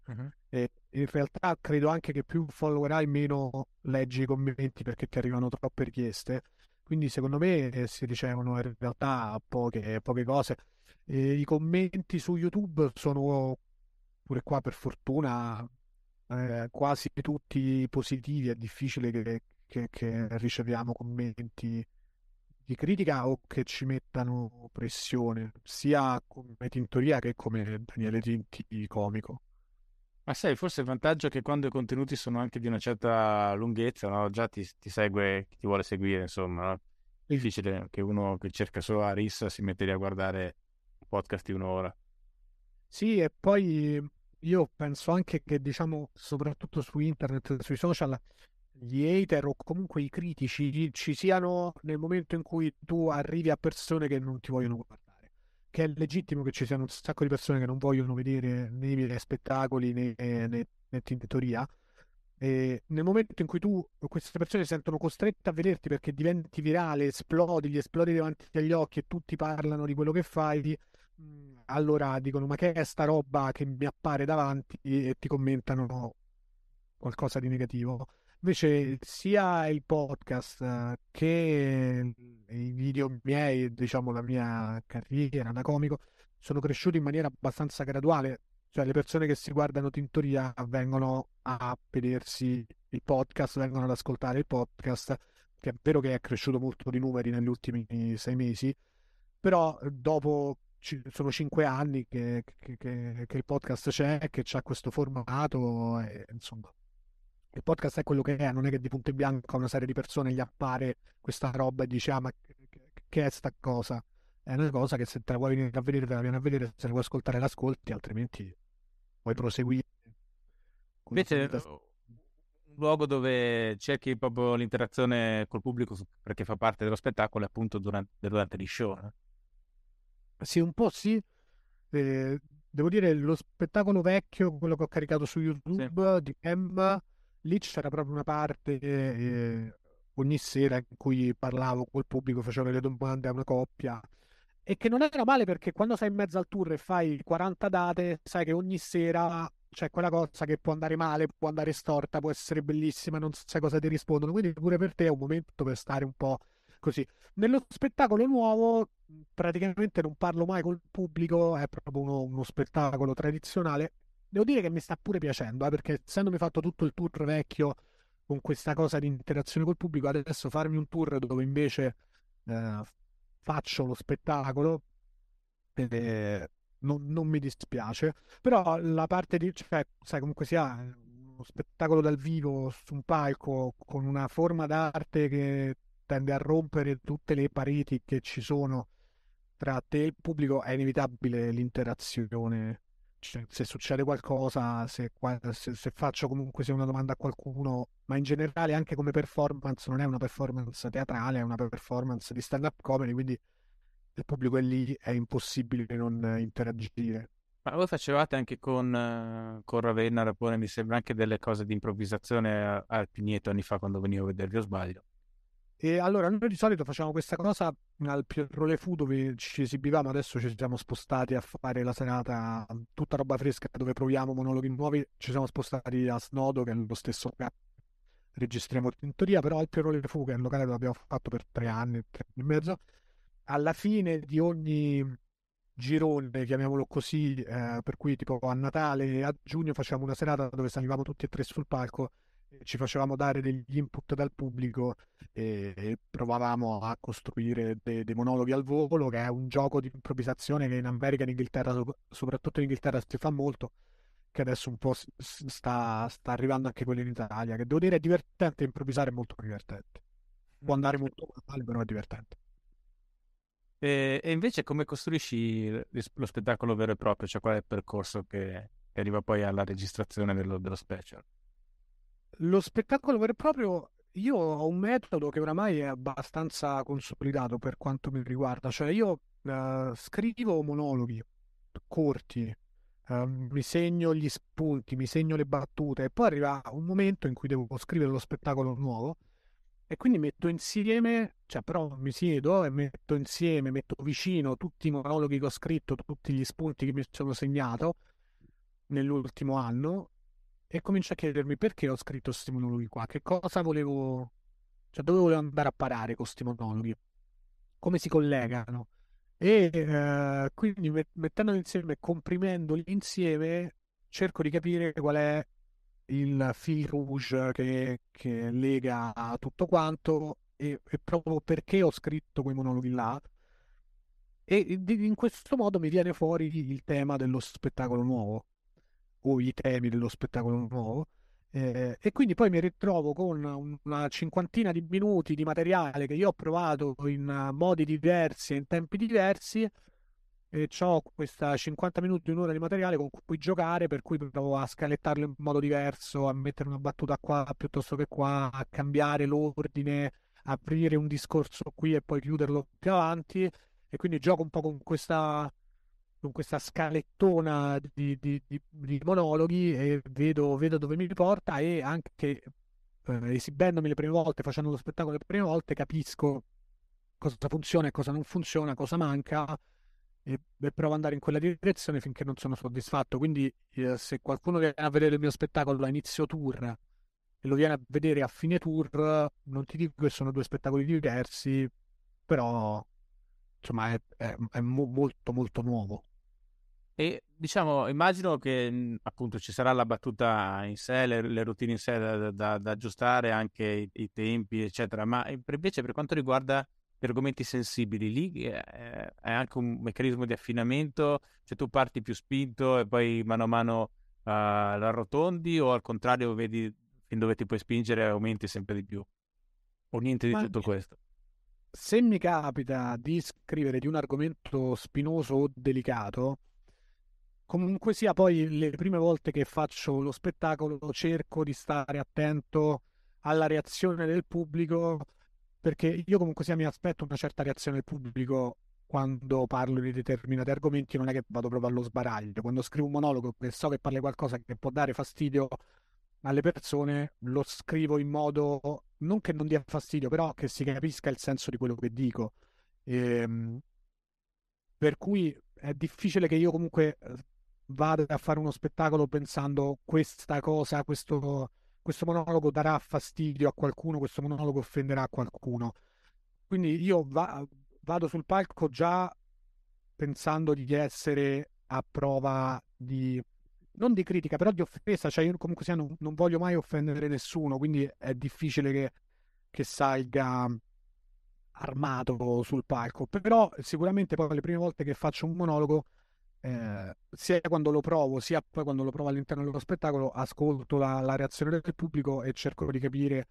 E in realtà credo anche che più follower hai, meno leggi i commenti perché ti arrivano troppe richieste. Quindi secondo me eh, si ricevono in realtà poche, poche cose. E I commenti su YouTube sono pure qua per fortuna eh, quasi tutti positivi. È difficile che, che- che riceviamo commenti di critica o che ci mettano pressione, sia come Tintoria che come Daniele Tinti comico. Ma sai, forse il vantaggio è che quando i contenuti sono anche di una certa lunghezza, no? Già ti, ti segue chi ti vuole seguire, insomma, no? È difficile che uno che cerca solo la rissa si mette lì a guardare un podcast di un'ora. Sì, e poi io penso anche che, diciamo, soprattutto su internet, sui social, gli hater o comunque i critici ci siano nel momento in cui tu arrivi a persone che non ti vogliono guardare. Che è legittimo che ci siano un sacco di persone che non vogliono vedere né miei spettacoli né, né, né Tintoria. E nel momento in cui tu, queste persone sentono costrette a vederti perché diventi virale, esplodi, gli esplodi davanti agli occhi e tutti parlano di quello che fai, mh, allora dicono: Ma che è sta roba che mi appare davanti? E ti commentano qualcosa di negativo. Invece, sia il podcast che i video miei, diciamo, la mia carriera da comico, sono cresciuti in maniera abbastanza graduale. Cioè, le persone che si guardano Tintoria vengono a vedersi il podcast, vengono ad ascoltare il podcast, che è vero che è cresciuto molto di numeri negli ultimi sei mesi, però dopo sono cinque anni che, che- che- che il podcast c'è, che c'ha questo formato, e, insomma. Il podcast è quello che è, non è che di punto in bianco a una serie di persone gli appare questa roba e dice, ah, ma che, è sta cosa? È una cosa che se te la vuoi venire a vedere, te la vieni a vedere, se la vuoi ascoltare, l'ascolti, altrimenti puoi proseguire Invece, un luogo dove cerchi proprio l'interazione col pubblico perché fa parte dello spettacolo è appunto durante, durante gli show, no? Sì, un po' sì. Eh, devo dire, lo spettacolo vecchio, quello che ho caricato su Sì. YouTube di Em, lì c'era proprio una parte eh, ogni sera in cui parlavo col pubblico, facevo delle domande a una coppia. E che non era male perché quando sei in mezzo al tour e fai 40 date, sai che ogni sera c'è quella cosa che può andare male, può andare storta, può essere bellissima, non sai cosa ti rispondono. Quindi pure per te è un momento per stare un po' così. Nello spettacolo nuovo, praticamente non parlo mai col pubblico, è proprio uno, uno spettacolo tradizionale. Devo dire che mi sta pure piacendo, eh, perché essendomi fatto tutto il tour vecchio con questa cosa di interazione col pubblico, adesso farmi un tour dove invece eh, faccio lo spettacolo, eh, non, non mi dispiace. Però la parte di, cioè, sai, comunque sia uno spettacolo dal vivo su un palco con una forma d'arte che tende a rompere tutte le pareti che ci sono tra te e il pubblico, è inevitabile l'interazione. Se succede qualcosa, se, se- se faccio comunque sia una domanda a qualcuno, ma in generale anche come performance, non è una performance teatrale, è una performance di stand-up comedy, quindi il pubblico è lì, è impossibile non interagire. Ma voi facevate anche con, eh, con Ravenna, Rapone, mi sembra anche delle cose di improvvisazione al Pigneto anni fa quando venivo a vedervi, o sbaglio? E allora noi di solito facciamo questa cosa al Piero Le Fu dove ci esibivamo, adesso ci siamo spostati a fare la serata tutta roba fresca dove proviamo monologhi nuovi, ci siamo spostati a Snodo che è lo stesso locale, registriamo in teoria, però al Piero Le Fu che è il locale dove abbiamo fatto per tre anni, tre anni e mezzo, alla fine di ogni girone, chiamiamolo così, eh, per cui tipo a Natale e a giugno facciamo una serata dove salivamo tutti e tre sul palco ci facevamo dare degli input dal pubblico e, e provavamo a costruire de- dei monologhi al volo, che è un gioco di improvvisazione che in America e in Inghilterra, so- soprattutto in Inghilterra, si fa molto, che adesso un po' sta, sta arrivando anche quello in Italia, che devo dire è divertente, improvvisare è molto divertente. Può andare molto male, però è divertente. E, e invece come costruisci lo spettacolo vero e proprio? Cioè qual è il percorso che, che arriva poi alla registrazione dello, dello special? Lo spettacolo vero e proprio, io ho un metodo che oramai è abbastanza consolidato per quanto mi riguarda, cioè io eh, scrivo monologhi corti, eh, mi segno gli spunti, mi segno le battute e poi arriva un momento in cui devo scrivere lo spettacolo nuovo E quindi metto insieme, cioè però mi siedo e metto insieme, metto vicino tutti i monologhi che ho scritto, tutti gli spunti che mi sono segnato nell'ultimo anno e comincio a chiedermi perché ho scritto questi monologhi qua, che cosa volevo, cioè dove volevo andare a parare con questi monologhi, come si collegano. E eh, quindi mettendoli insieme, comprimendoli insieme, cerco di capire qual è il fil rouge che, che lega tutto quanto e, e, proprio perché ho scritto quei monologhi là. E in questo modo mi viene fuori il tema dello spettacolo nuovo o i temi dello spettacolo nuovo. Eh, e quindi poi mi ritrovo con una cinquantina di minuti di materiale che io ho provato in modi diversi e in tempi diversi e ho questa 50 minuti, un'ora di materiale con cui giocare, per cui provo a scalettarlo in modo diverso, a mettere una battuta qua piuttosto che qua, a cambiare l'ordine, aprire un discorso qui e poi chiuderlo più avanti. E quindi gioco un po' con questa, con questa scalettona di, di, di, di monologhi e vedo, vedo, dove mi porta e anche eh, esibendomi le prime volte, facendo lo spettacolo le prime volte, capisco cosa funziona e cosa non funziona, cosa manca e, e provo ad andare in quella direzione finché non sono soddisfatto. Quindi, eh, se qualcuno viene a vedere il mio spettacolo a inizio tour e lo viene a vedere a fine tour, non ti dico che sono due spettacoli diversi, però insomma è, è, è mo- molto molto nuovo. E diciamo, immagino che appunto ci sarà la battuta in sé, le, le routine in sé da, da, da aggiustare, anche i, i, tempi, eccetera. Ma invece per quanto riguarda per argomenti sensibili, lì è, è, anche un meccanismo di affinamento, cioè tu parti più spinto e poi mano a mano uh, la arrotondi o al contrario vedi fin dove ti puoi spingere e aumenti sempre di più? O niente di Ma tutto questo? Se mi capita di scrivere di un argomento spinoso o delicato, comunque sia poi le prime volte che faccio lo spettacolo cerco di stare attento alla reazione del pubblico perché io comunque sia mi aspetto una certa reazione del pubblico quando parlo di determinati argomenti, non è che vado proprio allo sbaraglio. Quando scrivo un monologo e so che parli qualcosa che può dare fastidio alle persone, lo scrivo in modo non che non dia fastidio, però che si capisca il senso di quello che dico. E, ehm, per cui è difficile che io comunque vada a fare uno spettacolo pensando questa cosa, questo questo monologo darà fastidio a qualcuno, questo monologo offenderà qualcuno. Quindi io va, vado sul palco già pensando di essere a prova di non di critica, però di offesa, cioè io comunque sia non, non voglio mai offendere nessuno, quindi è difficile che, che salga armato sul palco. Però sicuramente poi le prime volte che faccio un monologo eh, sia quando lo provo, sia poi quando lo provo all'interno dello spettacolo, ascolto la, la, reazione del pubblico e cerco di capire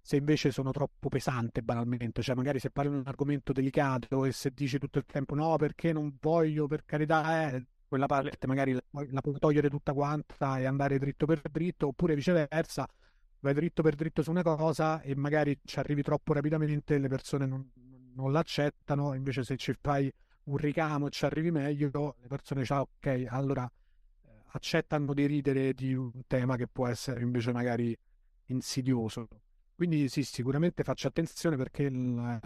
se invece sono troppo pesante banalmente, cioè magari se parli di un argomento delicato e se dici tutto il tempo no perché non voglio, per carità, eh, quella parte magari la, la puoi togliere tutta quanta e andare dritto per dritto, oppure viceversa, vai dritto per dritto su una cosa e magari ci arrivi troppo rapidamente e le persone non, non l'accettano, invece se ci fai un ricamo ci arrivi meglio, le persone dicono ok, allora eh, accettano di ridere di un tema che può essere invece magari insidioso. Quindi sì, sicuramente faccio attenzione perché il,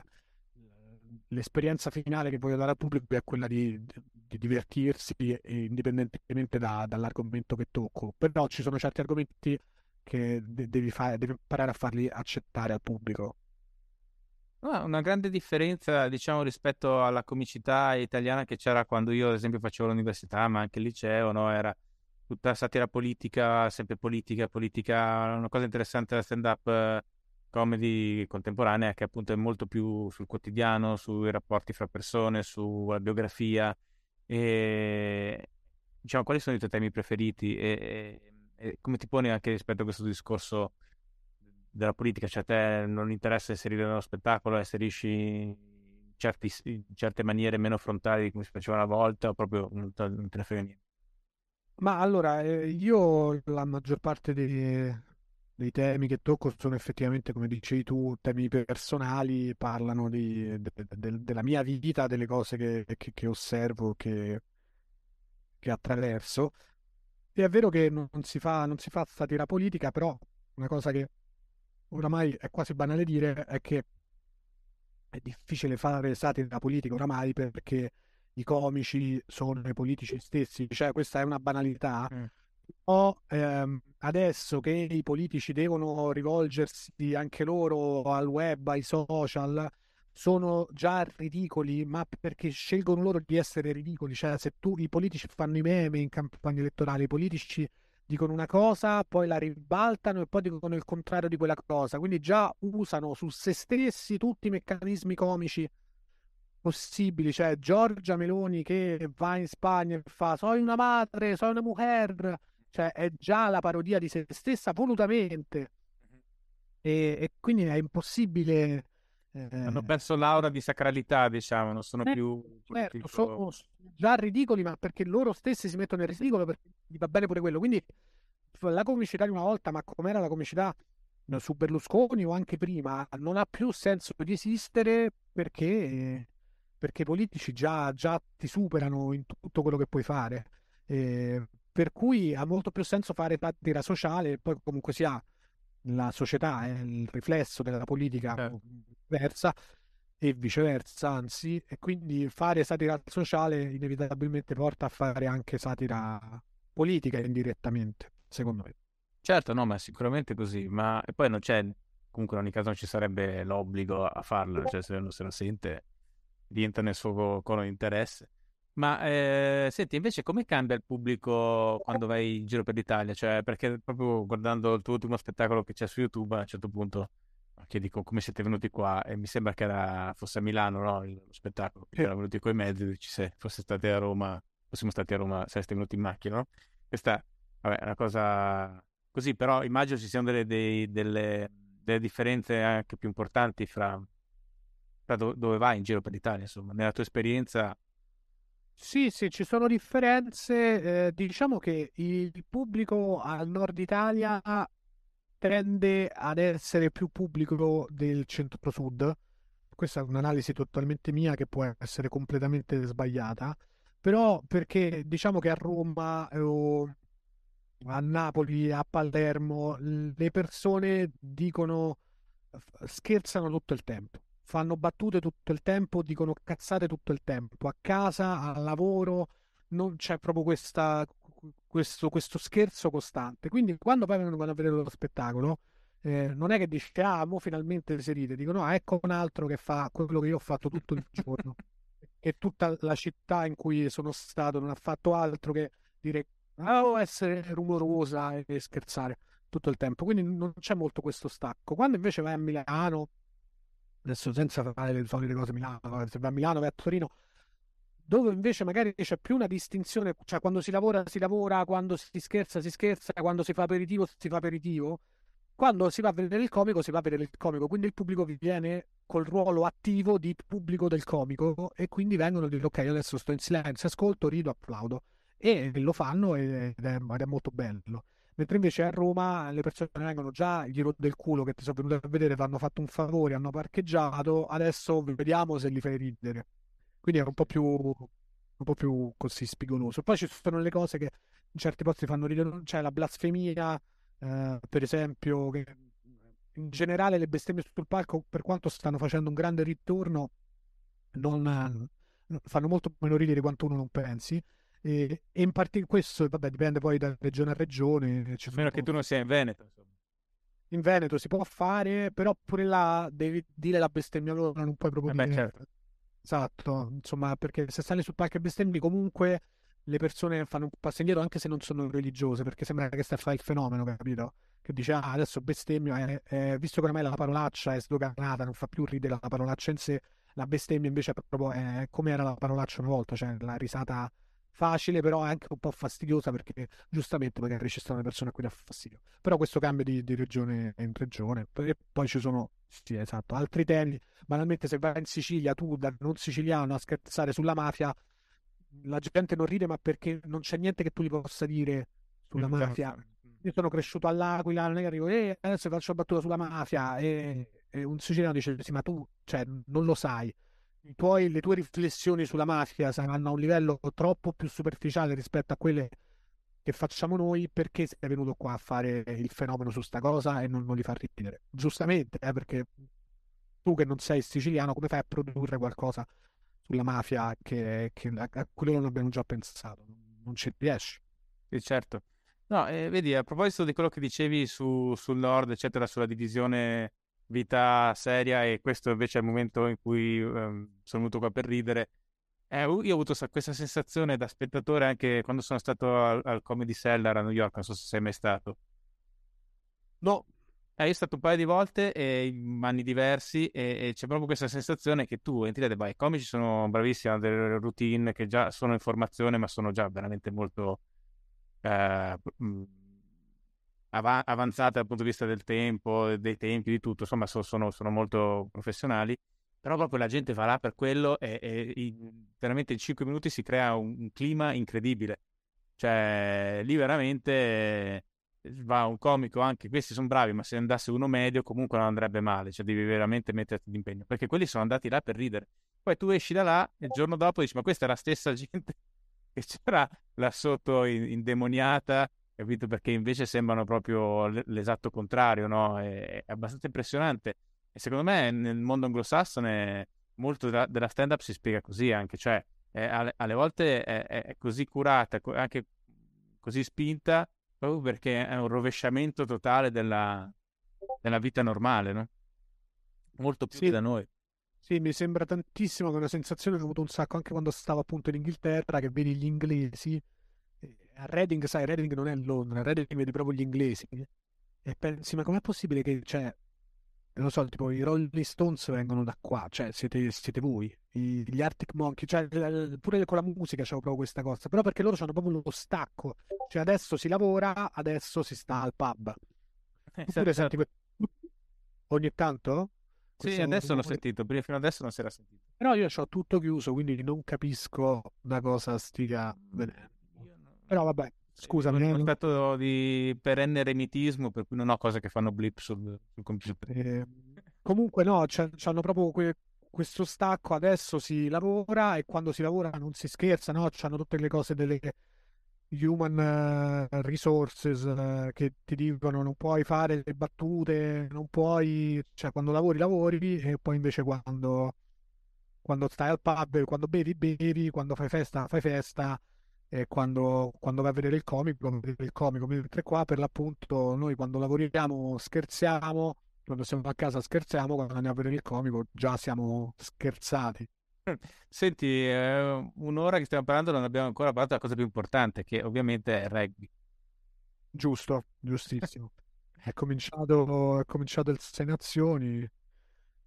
l'esperienza finale che voglio dare al pubblico è quella di, di divertirsi indipendentemente da, dall'argomento che tocco. Però ci sono certi argomenti che devi, fare, devi imparare a farli accettare al pubblico. Una grande differenza, diciamo, rispetto alla comicità italiana che c'era quando io, ad esempio, facevo l'università, ma anche il liceo, no? Era tutta satira politica, sempre politica, politica. Una cosa interessante della stand-up eh, comedy contemporanea che appunto è molto più sul quotidiano, sui rapporti fra persone, sulla biografia. E diciamo, quali sono i tuoi temi preferiti e, e, e come ti poni anche rispetto a questo discorso? Della politica, cioè a te non interessa inserire nello spettacolo, inserisci in, certi, in certe maniere meno frontali come si faceva una volta o proprio non te, non te ne frega niente? Ma allora, eh, io la maggior parte dei, dei, temi che tocco sono effettivamente, come dicevi tu, temi personali, parlano di, de, de, della mia vita, delle cose che, che, che osservo, che, che attraverso. E è vero che non si fa, non si fa satira politica, però una cosa che oramai è quasi banale dire, è che è difficile fare satira politica oramai perché i comici sono i politici stessi, cioè questa è una banalità. Mm. O ehm, adesso che i politici devono rivolgersi anche loro al web, ai social, sono già ridicoli, ma perché scelgono loro di essere ridicoli. Cioè, se tu i politici fanno i meme in campagna elettorale, i politici dicono una cosa, poi la ribaltano e poi dicono il contrario di quella cosa. Quindi già usano su se stessi tutti i meccanismi comici possibili. Cioè, Giorgia Meloni che va in Spagna e fa sono una madre, sono una mujer. Cioè, è già la parodia di se stessa volutamente. E, e quindi è impossibile eh, Hanno perso l'aura di sacralità, diciamo, non sono eh, più... Certo, sono già ridicoli, ma perché loro stessi si mettono nel ridicolo perché gli va bene pure quello. Quindi la comicità di una volta, ma com'era la comicità su Berlusconi o anche prima, non ha più senso di esistere perché, perché i politici già, già ti superano in tutto quello che puoi fare. Eh, per cui ha molto più senso fare satira sociale, poi comunque sia la società è il riflesso della politica certo. versa e viceversa, anzi, e quindi fare satira sociale inevitabilmente porta a fare anche satira politica indirettamente, secondo me. Certo, no, ma sicuramente così, ma e poi non c'è, comunque in ogni caso non ci sarebbe l'obbligo a farlo, cioè se uno se lo sente diventa nel suo cono di interesse. Ma eh, senti, invece come cambia il pubblico quando vai in giro per l'Italia? Cioè, perché proprio guardando il tuo ultimo spettacolo che c'è su YouTube, a un certo punto che dico come siete venuti qua e mi sembra che era, fosse a Milano, no? Lo spettacolo, erano venuti coi mezzi, dici se fosse stati a Roma, fossimo stati a Roma, sareste venuti in macchina, no? Questa vabbè, è una cosa così, però immagino ci siano delle, dei, delle, delle differenze anche più importanti fra, fra do, dove vai in giro per l'Italia, insomma, nella tua esperienza sì, sì, ci sono differenze. Eh, diciamo che il pubblico al nord Italia tende ad essere più pubblico del centro-sud. Questa è un'analisi totalmente mia che può essere completamente sbagliata, però perché diciamo che a Roma o a Napoli, a Palermo, le persone dicono scherzano tutto il tempo fanno battute tutto il tempo, dicono cazzate tutto il tempo, a casa, al lavoro, non c'è proprio questa, questo, questo, scherzo costante. Quindi quando poi vengono a vedere lo spettacolo, eh, non è che dici, ah, mo finalmente si ride, dicono, ah, ecco un altro che fa quello che io ho fatto tutto il giorno. e tutta la città in cui sono stato non ha fatto altro che dire, ah, oh, essere rumorosa e scherzare tutto il tempo. Quindi non c'è molto questo stacco. Quando invece vai a Milano adesso senza fare le solite cose Milano, se vai a Milano, vai a Torino, dove invece magari c'è più una distinzione, cioè quando si lavora si lavora, quando si scherza si scherza, quando si fa aperitivo si fa aperitivo, quando si va a vedere il comico si va a vedere il comico, quindi il pubblico viene col ruolo attivo di pubblico del comico e quindi vengono a dire ok adesso sto in silenzio, ascolto, rido, applaudo. E lo fanno ed è, ed è molto bello. Mentre invece a Roma le persone vengono già il giro del culo che ti sono venute a vedere, ti hanno fatto un favore, hanno parcheggiato, adesso vediamo se li fai ridere. Quindi è un po' più, un po' più così spigoloso. Poi ci sono le cose che in certi posti fanno ridere, c'è la blasfemia, eh, per esempio, che in generale le bestemmie sul palco, per quanto stanno facendo un grande ritorno, non, fanno molto meno ridere quanto uno non pensi. E, e in parte questo, vabbè, dipende poi da regione a regione. A meno che tu non sia in Veneto. In Veneto si può fare, però pure là devi dire la bestemmia loro, non puoi proprio eh beh, certo. Esatto, insomma, perché se sali sul palco e bestemmi comunque le persone fanno un passo indietro anche se non sono religiose, perché sembra che stai a fare il fenomeno, capito? Che dice, ah, adesso bestemmio, eh, eh, visto che ormai la parolaccia è sdoganata, non fa più ridere la parolaccia in sé, la bestemmia invece è proprio è come era la parolaccia una volta, cioè la risata facile, però è anche un po' fastidiosa perché giustamente magari ci stanno le persone a cui dà fastidio. Però questo cambia di, di regione in regione. E poi ci sono, sì, esatto, altri temi. Banalmente, se vai in Sicilia, tu da non siciliano a scherzare sulla mafia, la gente non ride, ma perché non c'è niente che tu gli possa dire sulla mm, mafia. Io sono cresciuto all'Aquila, non è che arrivo, eh, adesso faccio battuta sulla mafia. E, e un siciliano dice, sì, ma tu, cioè, non lo sai tuoi, le tue riflessioni sulla mafia saranno a un livello troppo più superficiale rispetto a quelle che facciamo noi, perché sei venuto qua a fare il fenomeno su sta cosa e non, non li fa ridere? Giustamente, eh, perché tu che non sei siciliano, come fai a produrre qualcosa sulla mafia che, che a loro non abbiamo già pensato? Non ci riesci. Sì, certo. No, eh, vedi, a proposito di quello che dicevi su, sul nord, eccetera, sulla divisione vita seria e questo invece è il momento in cui eh, sono venuto qua per ridere. Eh, io ho avuto questa sensazione da spettatore anche quando sono stato al, al Comedy Cellar a New York, non so se sei mai stato. No. Eh, io sono stato un paio di volte e in anni diversi e, e, c'è proprio questa sensazione che tu entri e vai, i comici sono bravissimi, hanno delle routine che già sono in formazione ma sono già veramente molto eh, av- avanzate dal punto di vista del tempo, dei tempi, di tutto, insomma so- sono, sono, molto professionali, però proprio la gente va là per quello e, e in, veramente in 5 minuti si crea un, un, clima incredibile. Cioè, lì veramente va un comico anche, questi sono bravi, ma se andasse uno medio comunque non andrebbe male, cioè devi veramente metterti d'impegno, perché quelli sono andati là per ridere. Poi tu esci da là e il giorno dopo dici, ma questa è la stessa gente che c'era là sotto indemoniata capito? Perché invece sembrano proprio l'esatto contrario, no? È, è abbastanza impressionante. E secondo me nel mondo anglosassone molto della, della stand-up si spiega così anche, cioè è, alle, alle, volte è, è, così curata, anche così spinta, proprio perché è un rovesciamento totale della, della vita normale, no? Molto più sì. da noi. Sì, mi sembra tantissimo che è una sensazione che ho avuto un sacco anche quando stavo appunto in Inghilterra, che vedi gli inglesi a Reading, sai, Reading non è Londra, Reading vedi proprio gli inglesi. E pensi, ma com'è possibile che, cioè, non lo so, tipo i Rolling Stones vengono da qua, cioè siete, siete voi, I, gli Arctic Monkey, cioè pure con la musica c'è proprio questa cosa, però perché loro hanno proprio lo stacco, cioè adesso si lavora, adesso si sta al pub. Eh, Oppure senti ogni tanto? Sì, adesso l'ho sentito, prima fino adesso non si era sentito. Però io ho tutto chiuso, quindi non capisco da cosa stia venendo. Però vabbè, scusami. È un stato di perenne eremitismo, per cui non ho cose che fanno blip sul, sul computer. Eh, comunque no, hanno proprio que- questo stacco, adesso si lavora e quando si lavora non si scherza, no? C'hanno tutte le cose delle human uh, resources uh, che ti dicono non puoi fare le battute, non puoi, cioè quando lavori lavori e poi invece quando, quando stai al pub, quando bevi bevi, quando fai festa fai festa e quando, quando vai a vedere il comico, il comico, mentre qua per l'appunto noi quando lavoriamo scherziamo, quando siamo a casa scherziamo, quando andiamo a vedere il comico già siamo scherzati. Senti, eh, un'ora che stiamo parlando non abbiamo ancora parlato della cosa più importante, che ovviamente è il rugby. Giusto, giustissimo. è, cominciato, è cominciato il Sei Nazioni,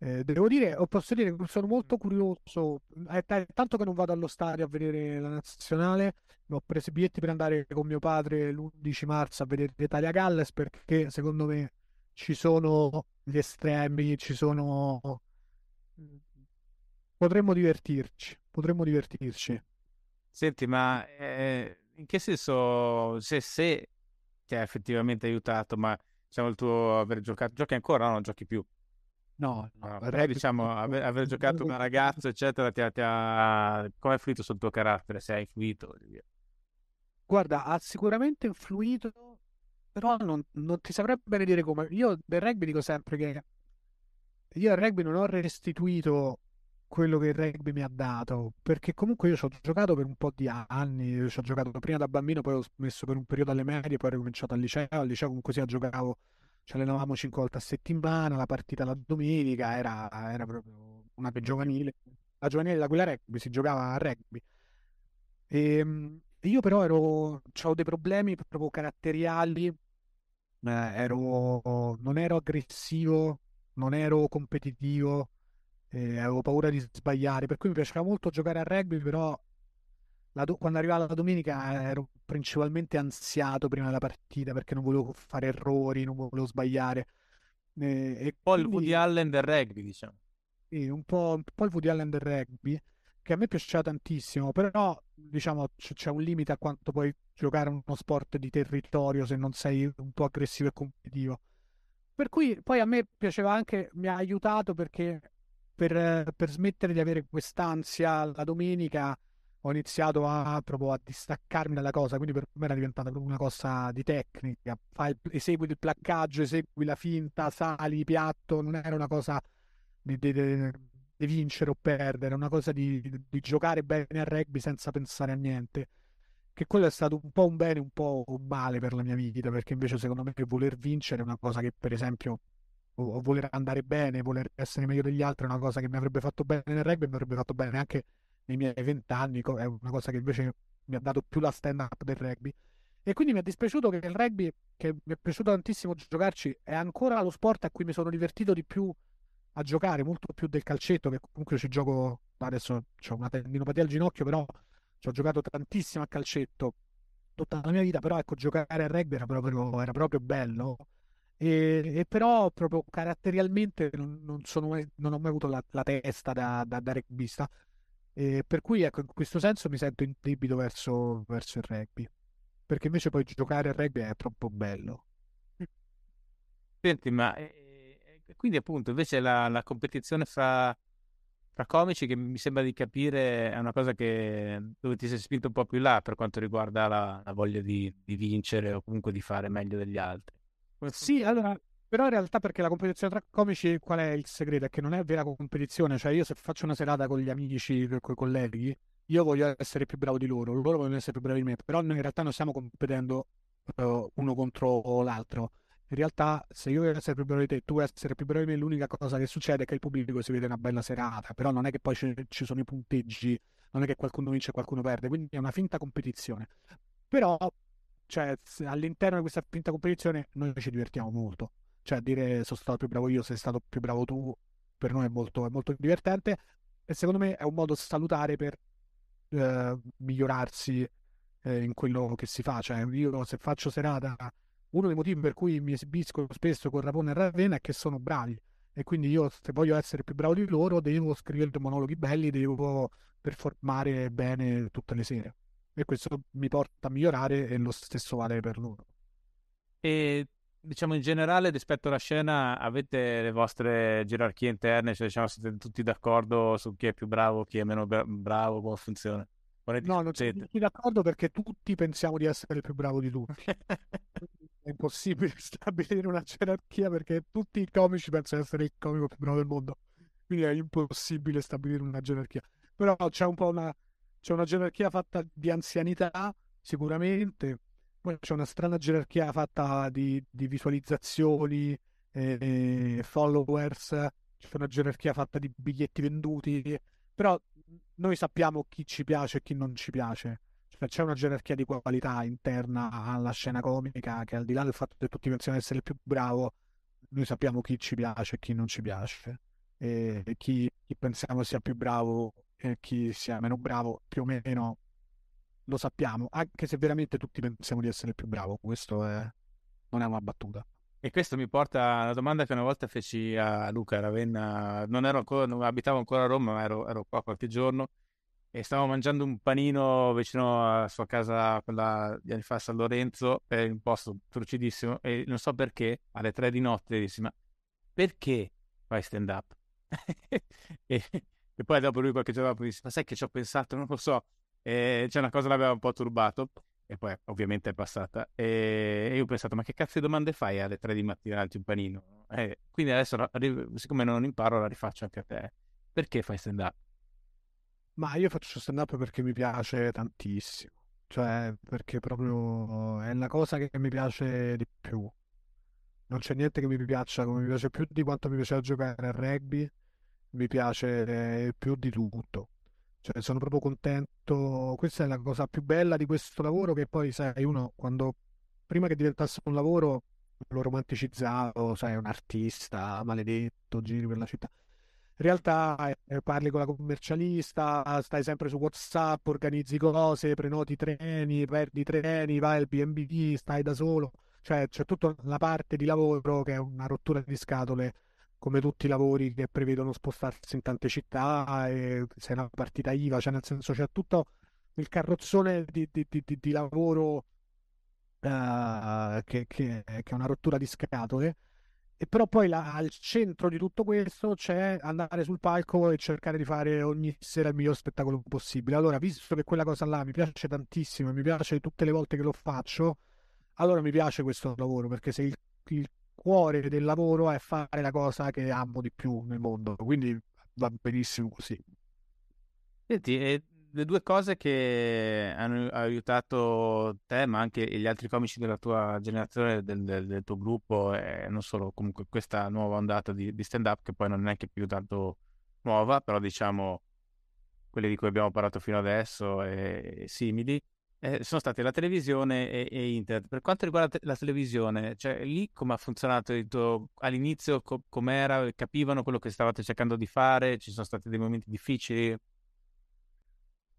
eh, devo dire, posso dire che sono molto curioso. È, t- tanto che non vado allo stadio a vedere la nazionale. Ho preso i biglietti per andare con mio padre l'11 marzo a vedere l'Italia Galles perché secondo me ci sono gli estremi, ci sono. Potremmo divertirci. Potremmo divertirci. Senti, ma eh, in che senso, se, se ti ha effettivamente aiutato, ma diciamo il tuo aver giocato, giochi ancora o no? non giochi più? No, no però diciamo aver, aver, giocato una ragazza, eccetera, ti ha, ti ha... come ha influito sul tuo carattere? Se ha influito? Guarda, ha sicuramente influito, però non, non ti saprei bene dire come. Io del rugby dico sempre che io al rugby non ho restituito quello che il rugby mi ha dato, perché comunque io ci ho giocato per un po' di anni, ci ho giocato prima da bambino, poi ho smesso per un periodo alle medie, poi ho ricominciato al liceo, al liceo comunque sia giocavo ci allenavamo cinque volte a settimana, la partita la domenica era, era proprio una giovanile. La giovanile da quella rugby si giocava a rugby. E, ehm, io però ero, avevo dei problemi proprio caratteriali, eh, ero, non ero aggressivo, non ero competitivo, eh, avevo paura di sbagliare, per cui mi piaceva molto giocare a rugby, però do- quando arrivava la domenica eh, ero principalmente ansiato prima della partita perché non volevo fare errori, non volevo sbagliare. Eh, e un po' quindi... il Woody Allen del rugby, diciamo. Sì, un po', un po' il Woody Allen del rugby, che a me piaceva tantissimo, però diciamo c- c'è un limite a quanto puoi giocare uno sport di territorio se non sei un po' aggressivo e competitivo. Per cui poi a me piaceva anche, mi ha aiutato perché per, per smettere di avere quest'ansia la domenica ho iniziato a, proprio a distaccarmi dalla cosa, quindi per me era diventata proprio una cosa di tecnica. Fai, esegui il placcaggio, esegui la finta, sali, piatto, non era una cosa di, di, di, di vincere o perdere, era una cosa di, giocare bene a rugby senza pensare a niente. Che quello è stato un po' un bene, un po' un male per la mia vita, perché invece secondo me voler vincere è una cosa che, per esempio, o voler andare bene, voler essere meglio degli altri è una cosa che mi avrebbe fatto bene nel rugby e mi avrebbe fatto bene anche nei miei vent'anni, è una cosa che invece mi ha dato più la stand up del rugby. E quindi mi è dispiaciuto che il rugby, che mi è piaciuto tantissimo giocarci, è ancora lo sport a cui mi sono divertito di più a giocare, molto più del calcetto, che comunque ci gioco, adesso ho una tendinopatia al ginocchio, però ci ho giocato tantissimo a calcetto tutta la mia vita, però ecco, giocare a rugby era proprio, era proprio bello. E, e, però proprio caratterialmente non, non, sono, non ho mai avuto la, la testa da, da, da rugbista e per cui ecco, in questo senso mi sento in debito verso, verso il rugby, perché invece poi giocare a rugby è troppo bello. Senti, ma eh, quindi appunto invece la, la competizione fra, fra, comici che mi sembra di capire è una cosa che dove ti sei spinto un po' più là per quanto riguarda la, la voglia di, di, vincere o comunque di fare meglio degli altri. Sì, allora però in realtà perché la competizione tra comici, qual è il segreto? È che non è vera competizione, cioè io se faccio una serata con gli amici, con i colleghi, io voglio essere più bravo di loro, loro vogliono essere più bravi di me, però noi in realtà non stiamo competendo uh, uno contro l'altro. In realtà, se io voglio essere più bravo di te, tu vuoi essere più bravo di me, l'unica cosa che succede è che il pubblico si vede una bella serata, però non è che poi ci, ci sono i punteggi, non è che qualcuno vince e qualcuno perde, quindi è una finta competizione. Però, cioè, all'interno di questa finta competizione noi ci divertiamo molto cioè dire sono stato più bravo io, sei stato più bravo tu, per noi è molto, è molto divertente e secondo me è un modo salutare per eh, migliorarsi eh, in quello che si fa. Cioè, io se faccio serata, uno dei motivi per cui mi esibisco spesso con Rapone e Ravenna è che sono bravi e quindi io se voglio essere più bravo di loro devo scrivere monologhi belli, devo performare bene tutte le sere e questo mi porta a migliorare e lo stesso vale per loro. E diciamo in generale rispetto alla scena avete le vostre gerarchie interne, cioè diciamo siete tutti d'accordo su chi è più bravo, chi è meno bravo, come funziona? no, non siamo tutti d'accordo perché tutti pensiamo di essere il più bravo di tutti. è impossibile stabilire una gerarchia perché tutti i comici pensano di essere il comico più bravo del mondo. Quindi è impossibile stabilire una gerarchia. Però c'è un po' una, c'è una gerarchia fatta di anzianità, sicuramente, c'è una strana gerarchia fatta di, di visualizzazioni, e followers, c'è una gerarchia fatta di biglietti venduti, però noi sappiamo chi ci piace e chi non ci piace. Cioè, c'è una gerarchia di qualità interna alla scena comica che al di là del fatto che tutti pensano di essere il più bravo, noi sappiamo chi ci piace e chi non ci piace. E chi, chi pensiamo sia più bravo e chi sia meno bravo, più o meno lo sappiamo, anche se veramente tutti pensiamo di essere il più bravo, questo è... non è una battuta. E questo mi porta a una domanda che una volta feci a Luca Ravenna, non ero ancora, non abitavo ancora a Roma, ma ero, ero qua qualche giorno e stavo mangiando un panino vicino alla sua casa, quella di anni fa a San Lorenzo, per un posto trucidissimo, e non so perché, alle tre di notte dissi, ma perché fai stand up? e, e, poi dopo lui qualche giorno dopo disse, ma sai che ci ho pensato, non lo so, e c'è una cosa che l'aveva un po' turbato e poi ovviamente è passata e io ho pensato ma che cazzo di domande fai alle 3 di mattina alti un panino? E quindi adesso siccome non imparo la rifaccio anche a te. Perché fai stand up? ma io faccio stand up perché mi piace tantissimo. Cioè perché proprio è la cosa che mi piace di più. Non c'è niente che mi piaccia come mi piace più di quanto mi piaceva giocare a rugby mi piace eh, più di tutto cioè, sono proprio contento. Questa è la cosa più bella di questo lavoro che poi, sai, uno quando prima che diventasse un lavoro lo romanticizzavo, sai, un artista maledetto, giri per la città. In realtà eh, parli con la commercialista, stai sempre su WhatsApp, organizzi cose, prenoti treni, perdi treni, vai al BB, stai da solo. Cioè, c'è tutta la parte di lavoro che è una rottura di scatole come tutti i lavori che prevedono spostarsi in tante città, e se è una partita IVA, cioè nel senso c'è tutto il carrozzone di, di, di, di lavoro uh, che, che, che, è una rottura di scatole. e però poi la, al centro di tutto questo c'è andare sul palco e cercare di fare ogni sera il miglior spettacolo possibile. Allora, visto che quella cosa là mi piace tantissimo e mi piace tutte le volte che lo faccio, allora mi piace questo lavoro perché se il, il cuore del lavoro è fare la cosa che amo di più nel mondo, quindi va benissimo così. Senti, e le due cose che hanno aiutato te, ma anche gli altri comici della tua generazione, del, del, del tuo gruppo, e non solo comunque questa nuova ondata di, di stand-up, che poi non è neanche più tanto nuova, però diciamo quelle di cui abbiamo parlato fino adesso e, e simili, eh, sono state la televisione e, e, internet. Per quanto riguarda la televisione, cioè lì come ha funzionato tuo... all'inizio, co- com'era? Capivano quello che stavate cercando di fare? Ci sono stati dei momenti difficili?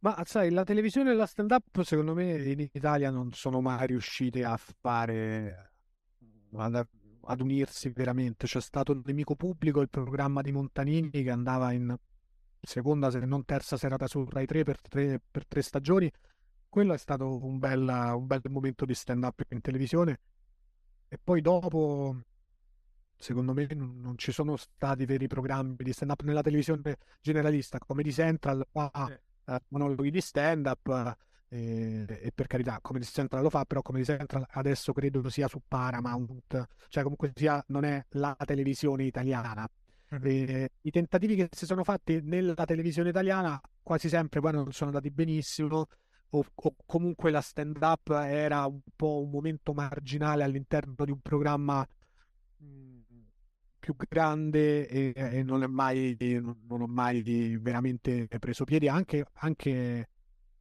Ma sai, la televisione e la stand-up secondo me in Italia non sono mai riuscite a fare, ad, ad unirsi veramente. C'è stato il Nemico Pubblico, il programma di Montanini che andava in seconda se non terza serata su Rai 3 per tre, per tre stagioni. Quello è stato un bel, un bel momento di stand-up in televisione. E poi dopo, secondo me, non, ci sono stati veri programmi di stand-up nella televisione generalista, come di Central. Sì uh, monologhi di stand up e, e, per carità Comedy Central lo fa però Comedy Central adesso credo sia su Paramount cioè comunque sia non è la televisione italiana mm-hmm. e, i tentativi che si sono fatti nella televisione italiana quasi sempre poi non sono andati benissimo o, o comunque la stand up era un po' un momento marginale all'interno di un programma mm, più grande e, e non, è mai, non ho mai veramente preso piedi, anche, anche,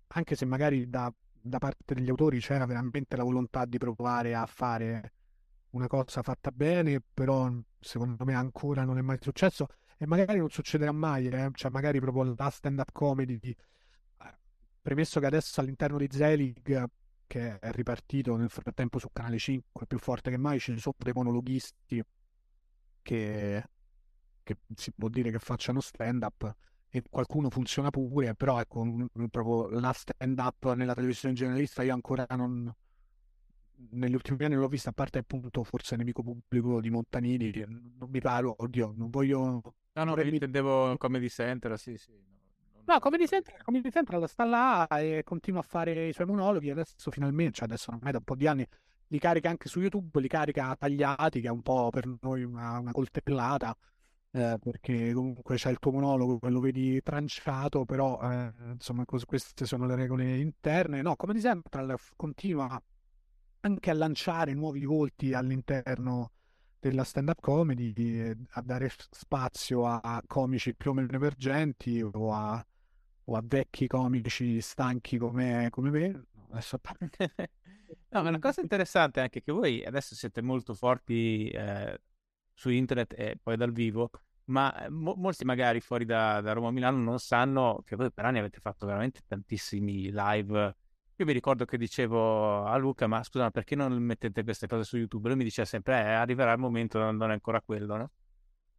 anche se magari da, da, parte degli autori c'era veramente la volontà di provare a fare una cosa fatta bene, però secondo me ancora non è mai successo e magari non succederà mai, eh? cioè magari proprio la stand-up comedy, eh, premesso che adesso all'interno di Zelig che è ripartito nel frattempo su Canale 5 più forte che mai, ci sono dei monologhisti che, che si può dire che facciano stand up e qualcuno funziona pure, però ecco, proprio la stand up nella televisione generalista io ancora non negli ultimi anni l'ho vista, a parte appunto forse nemico pubblico di Montanini, non mi pare, oddio, non voglio... No, no, io intendevo Comedy Central, sì, sì. No, Comedy Central, Comedy Central sta là e continua a fare i suoi monologhi, adesso finalmente, cioè adesso ormai da un po' di anni li carica anche su YouTube, li carica tagliati, che è un po' per noi una, una coltellata, eh, perché comunque c'è il tuo monologo, lo vedi tranciato, però eh, insomma queste sono le regole interne. No, come di sempre continua anche a lanciare nuovi volti all'interno della stand-up comedy, a dare spazio a, a comici più o meno emergenti o a, o a vecchi comici stanchi come, come me. Adesso No, ma una cosa interessante anche che voi adesso siete molto forti eh, su internet e poi dal vivo, ma eh, mo- molti magari fuori da, da Roma Milano non sanno che voi per anni avete fatto veramente tantissimi live. Io mi ricordo che dicevo a Luca, ma scusa, perché non mettete queste cose su YouTube? Lui mi diceva sempre, eh, arriverà il momento, non è ancora quello, no?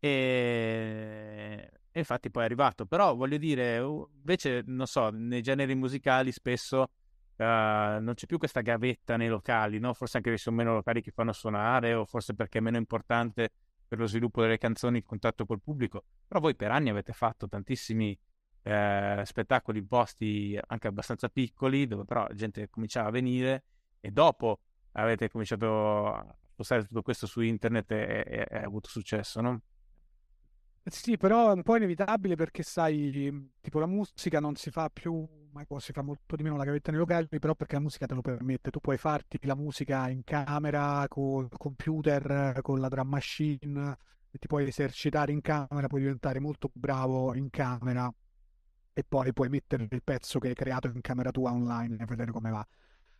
E... e infatti poi è arrivato. Però voglio dire, invece, non so, nei generi musicali spesso Uh, non c'è più questa gavetta nei locali, no? forse anche perché sono meno locali che fanno suonare o forse perché è meno importante per lo sviluppo delle canzoni il contatto col pubblico, però voi per anni avete fatto tantissimi eh, spettacoli in posti anche abbastanza piccoli dove però la gente cominciava a venire e dopo avete cominciato a spostare tutto questo su internet e, ha avuto successo, no? Sì, però è un po' inevitabile perché sai, tipo la musica non si fa più ormai si fa molto di meno la gavetta nei locali, però perché la musica te lo permette, tu puoi farti la musica in camera, col computer, con la drum machine, ti puoi esercitare in camera, puoi diventare molto bravo in camera e poi puoi mettere il pezzo che hai creato in camera tua online e vedere come va.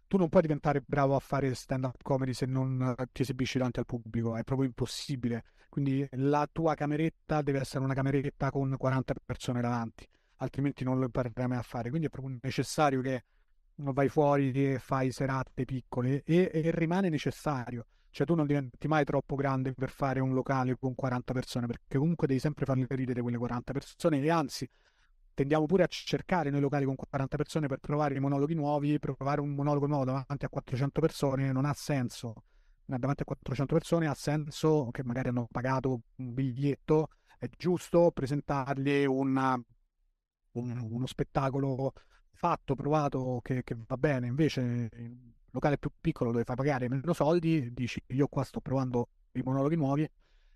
Tu non puoi diventare bravo a fare stand-up comedy se non ti esibisci davanti al pubblico, è proprio impossibile. Quindi la tua cameretta deve essere una cameretta con 40 persone davanti altrimenti non lo imparerai mai a fare. Quindi è proprio necessario che vai fuori e fai serate piccole e, e, rimane necessario. Cioè tu non diventi mai troppo grande per fare un locale con 40 persone, perché comunque devi sempre farle ridere quelle 40 persone e anzi tendiamo pure a cercare noi locali con 40 persone per provare i monologhi nuovi, provare un monologo nuovo davanti a 400 persone non ha senso davanti a 400 persone ha senso che magari hanno pagato un biglietto, è giusto presentargli una, un, uno spettacolo fatto, provato, che, che va bene, invece in un locale più piccolo dove fai pagare meno soldi, dici io qua sto provando i monologhi nuovi,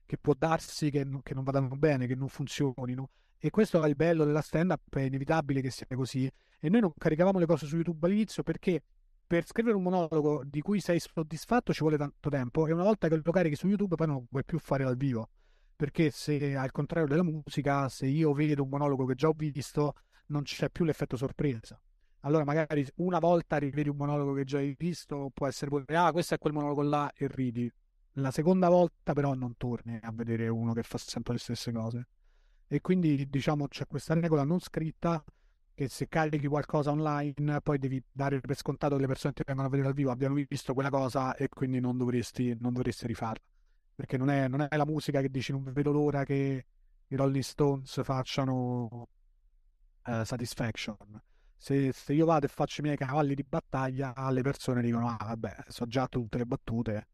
che può darsi che, che non vadano bene, che non funzionino. E questo è il bello della stand-up, è inevitabile che sia così. E noi non caricavamo le cose su YouTube all'inizio perché per scrivere un monologo di cui sei soddisfatto ci vuole tanto tempo e una volta che lo carichi su YouTube poi non puoi più fare dal vivo. Perché se al contrario della musica, se io vedo un monologo che già ho visto, non c'è più l'effetto sorpresa. Allora magari una volta rivedi un monologo che già hai visto, può essere pure, ah, questo è quel monologo là e ridi. La seconda volta però non torni a vedere uno che fa sempre le stesse cose. E quindi diciamo c'è questa regola non scritta che se carichi qualcosa online poi devi dare per scontato che le persone che vengono a vedere dal vivo abbiano visto quella cosa e quindi non dovresti, non dovresti rifarla. Perché non è, non è la musica che dici non vedo l'ora che i Rolling Stones facciano uh, Satisfaction. Se, se, io vado e faccio i miei cavalli di battaglia, le persone dicono: Ah, vabbè, so già tutte le battute,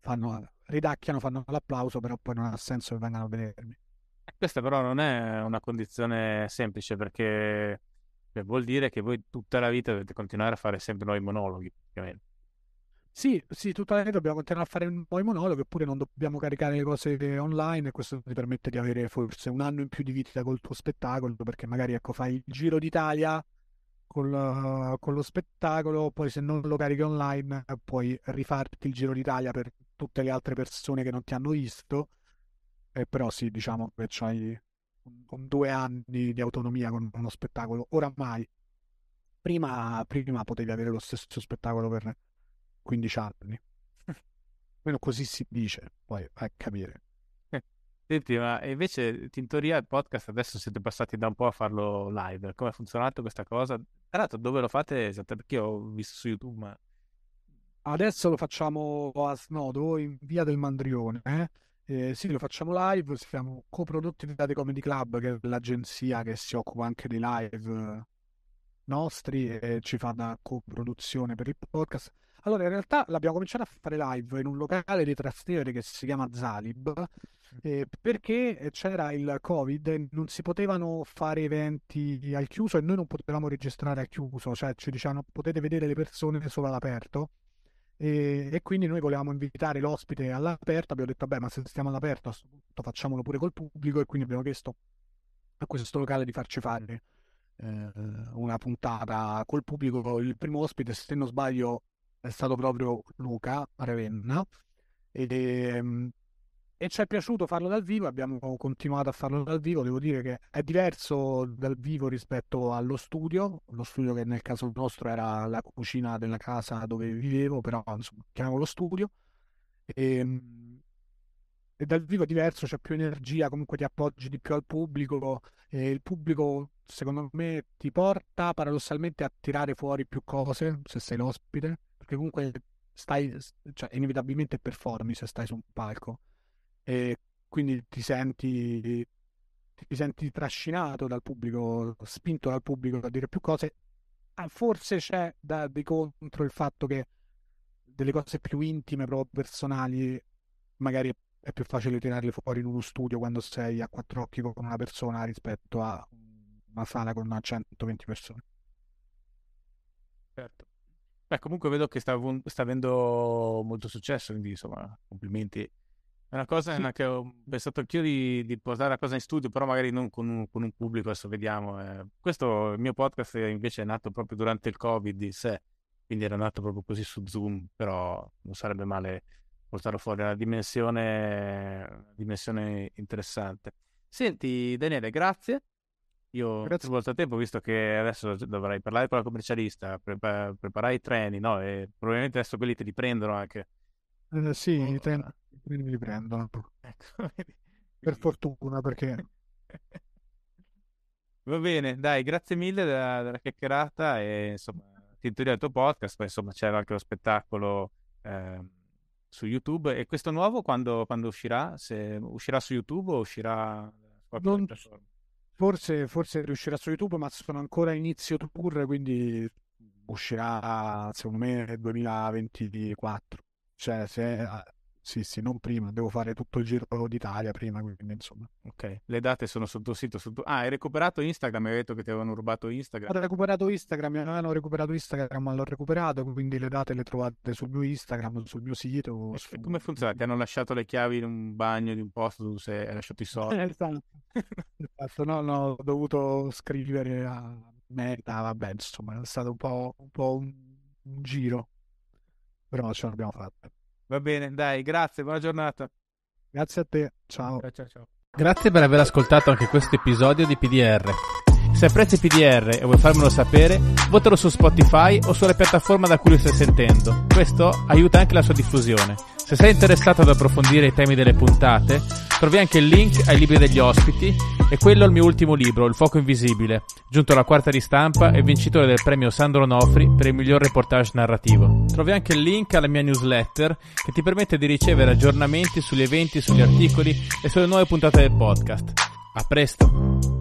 fanno, ridacchiano, fanno l'applauso, però poi non ha senso che vengano a vedermi. Questa però non è una condizione semplice perché cioè, vuol dire che voi tutta la vita dovete continuare a fare sempre nuovi monologhi, praticamente. Sì, sì, tutta la vita dobbiamo continuare a fare nuovi monologhi, eppure non dobbiamo caricare le cose online e questo ti permette di avere forse un anno in più di vita col tuo spettacolo, perché magari ecco, fai il giro d'Italia col, con lo spettacolo, poi se non lo carichi online puoi rifarti il giro d'Italia per tutte le altre persone che non ti hanno visto eh, però sì, diciamo che c'hai con due anni di autonomia con uno spettacolo. Oramai, prima, prima potevi avere lo stesso spettacolo per 15 anni. Almeno così si dice, poi vai a capire. Eh, senti, ma invece in teoria il podcast adesso siete passati da un po' a farlo live. Come ha funzionato questa cosa? Tra l'altro, dove lo fate esattamente? Perché io ho visto su YouTube, ma... Adesso lo facciamo a Snodo, in via del Mandrione. Eh? Eh, sì, lo facciamo live, siamo coprodotti da The Comedy Club, che è l'agenzia che si occupa anche dei live nostri e ci fa da coproduzione per il podcast. Allora, in realtà l'abbiamo cominciato a fare live in un locale di Trastevere che si chiama Zalib, eh, perché c'era il Covid e non si potevano fare eventi al chiuso e noi non potevamo registrare al chiuso, cioè ci dicevano potete vedere le persone solo all'aperto. E, e, quindi noi volevamo invitare l'ospite all'aperto, abbiamo detto vabbè ma se stiamo all'aperto punto facciamolo pure col pubblico e quindi abbiamo chiesto a questo locale di farci fare eh, una puntata col pubblico, il primo ospite se non sbaglio è stato proprio Luca Ravenna. Ed, ehm, e ci è piaciuto farlo dal vivo, abbiamo continuato a farlo dal vivo, devo dire che è diverso dal vivo rispetto allo studio, lo studio che nel caso nostro era la cucina della casa dove vivevo, però insomma chiamiamolo studio, e, ehm, e dal vivo è diverso, c'è più energia, comunque ti appoggi di più al pubblico e il pubblico secondo me ti porta paradossalmente a tirare fuori più cose se sei l'ospite, perché comunque stai, cioè inevitabilmente performi se stai su un palco e quindi ti senti, ti senti trascinato dal pubblico, spinto dal pubblico a dire più cose. Ah, forse c'è da, di contro il fatto che delle cose più intime, proprio personali, magari è più facile tirarle fuori in uno studio quando sei a quattro occhi con una persona rispetto a una sala con 120 persone. Certo. Beh, comunque vedo che sta, sta avendo molto successo, quindi insomma, complimenti è una cosa sì. che ho pensato anch'io di, di, portare la cosa in studio, però magari non con un, con un pubblico, adesso vediamo. Eh. Questo, il mio podcast invece è nato proprio durante il Covid di sé, quindi era nato proprio così su Zoom, però non sarebbe male portarlo fuori, è una dimensione, una dimensione interessante. Senti Daniele, grazie. Io grazie molto tempo, visto che adesso dovrai parlare con la commercialista, prepa- preparare i treni, no? E probabilmente adesso quelli te li prendono anche. Eh, sì, i treni mi riprendono. Ecco, per fortuna, perché... Va bene, dai, grazie mille della, della chiacchierata e insomma, ti intendo il tuo podcast, poi insomma c'era anche lo spettacolo eh, su YouTube e questo nuovo quando, quando, uscirà? Se uscirà su YouTube o uscirà non, forse, forse riuscirà su YouTube, ma sono ancora inizio tour, quindi uscirà secondo me nel 2024. Cioè, se, sì, sì, non prima, devo fare tutto il giro d'Italia prima, quindi insomma. Ok, le date sono sul tuo sito. Sul tuo... Ah, hai recuperato Instagram, mi hai detto che ti avevano rubato Instagram. Ho recuperato Instagram, mi avevano recuperato Instagram, ma l'ho recuperato, quindi le date le trovate sul mio Instagram, sul mio sito. E su... come funziona? Ti hanno lasciato le chiavi in un bagno di un posto dove sei, hai lasciato i soldi? esatto. esatto, no, no, ho dovuto scrivere a Meta, vabbè, insomma, è stato un po', un, po un, un giro, però ce l'abbiamo fatta. Va bene, dai, grazie, buona giornata. Grazie a te, ciao. Ciao, ciao, ciao. Grazie per aver ascoltato anche questo episodio di PDR. Se apprezzi PDR e vuoi farmelo sapere, votalo su Spotify o sulla piattaforma da cui lo stai sentendo. Questo aiuta anche la sua diffusione. Se sei interessato ad approfondire i temi delle puntate, trovi anche il link ai libri degli ospiti e quello al mio ultimo libro, Il fuoco invisibile, giunto alla quarta ristampa e vincitore del premio Sandro Nofri per il miglior reportage narrativo. Trovi anche il link alla mia newsletter che ti permette di ricevere aggiornamenti sugli eventi, sugli articoli e sulle nuove puntate del podcast. A presto!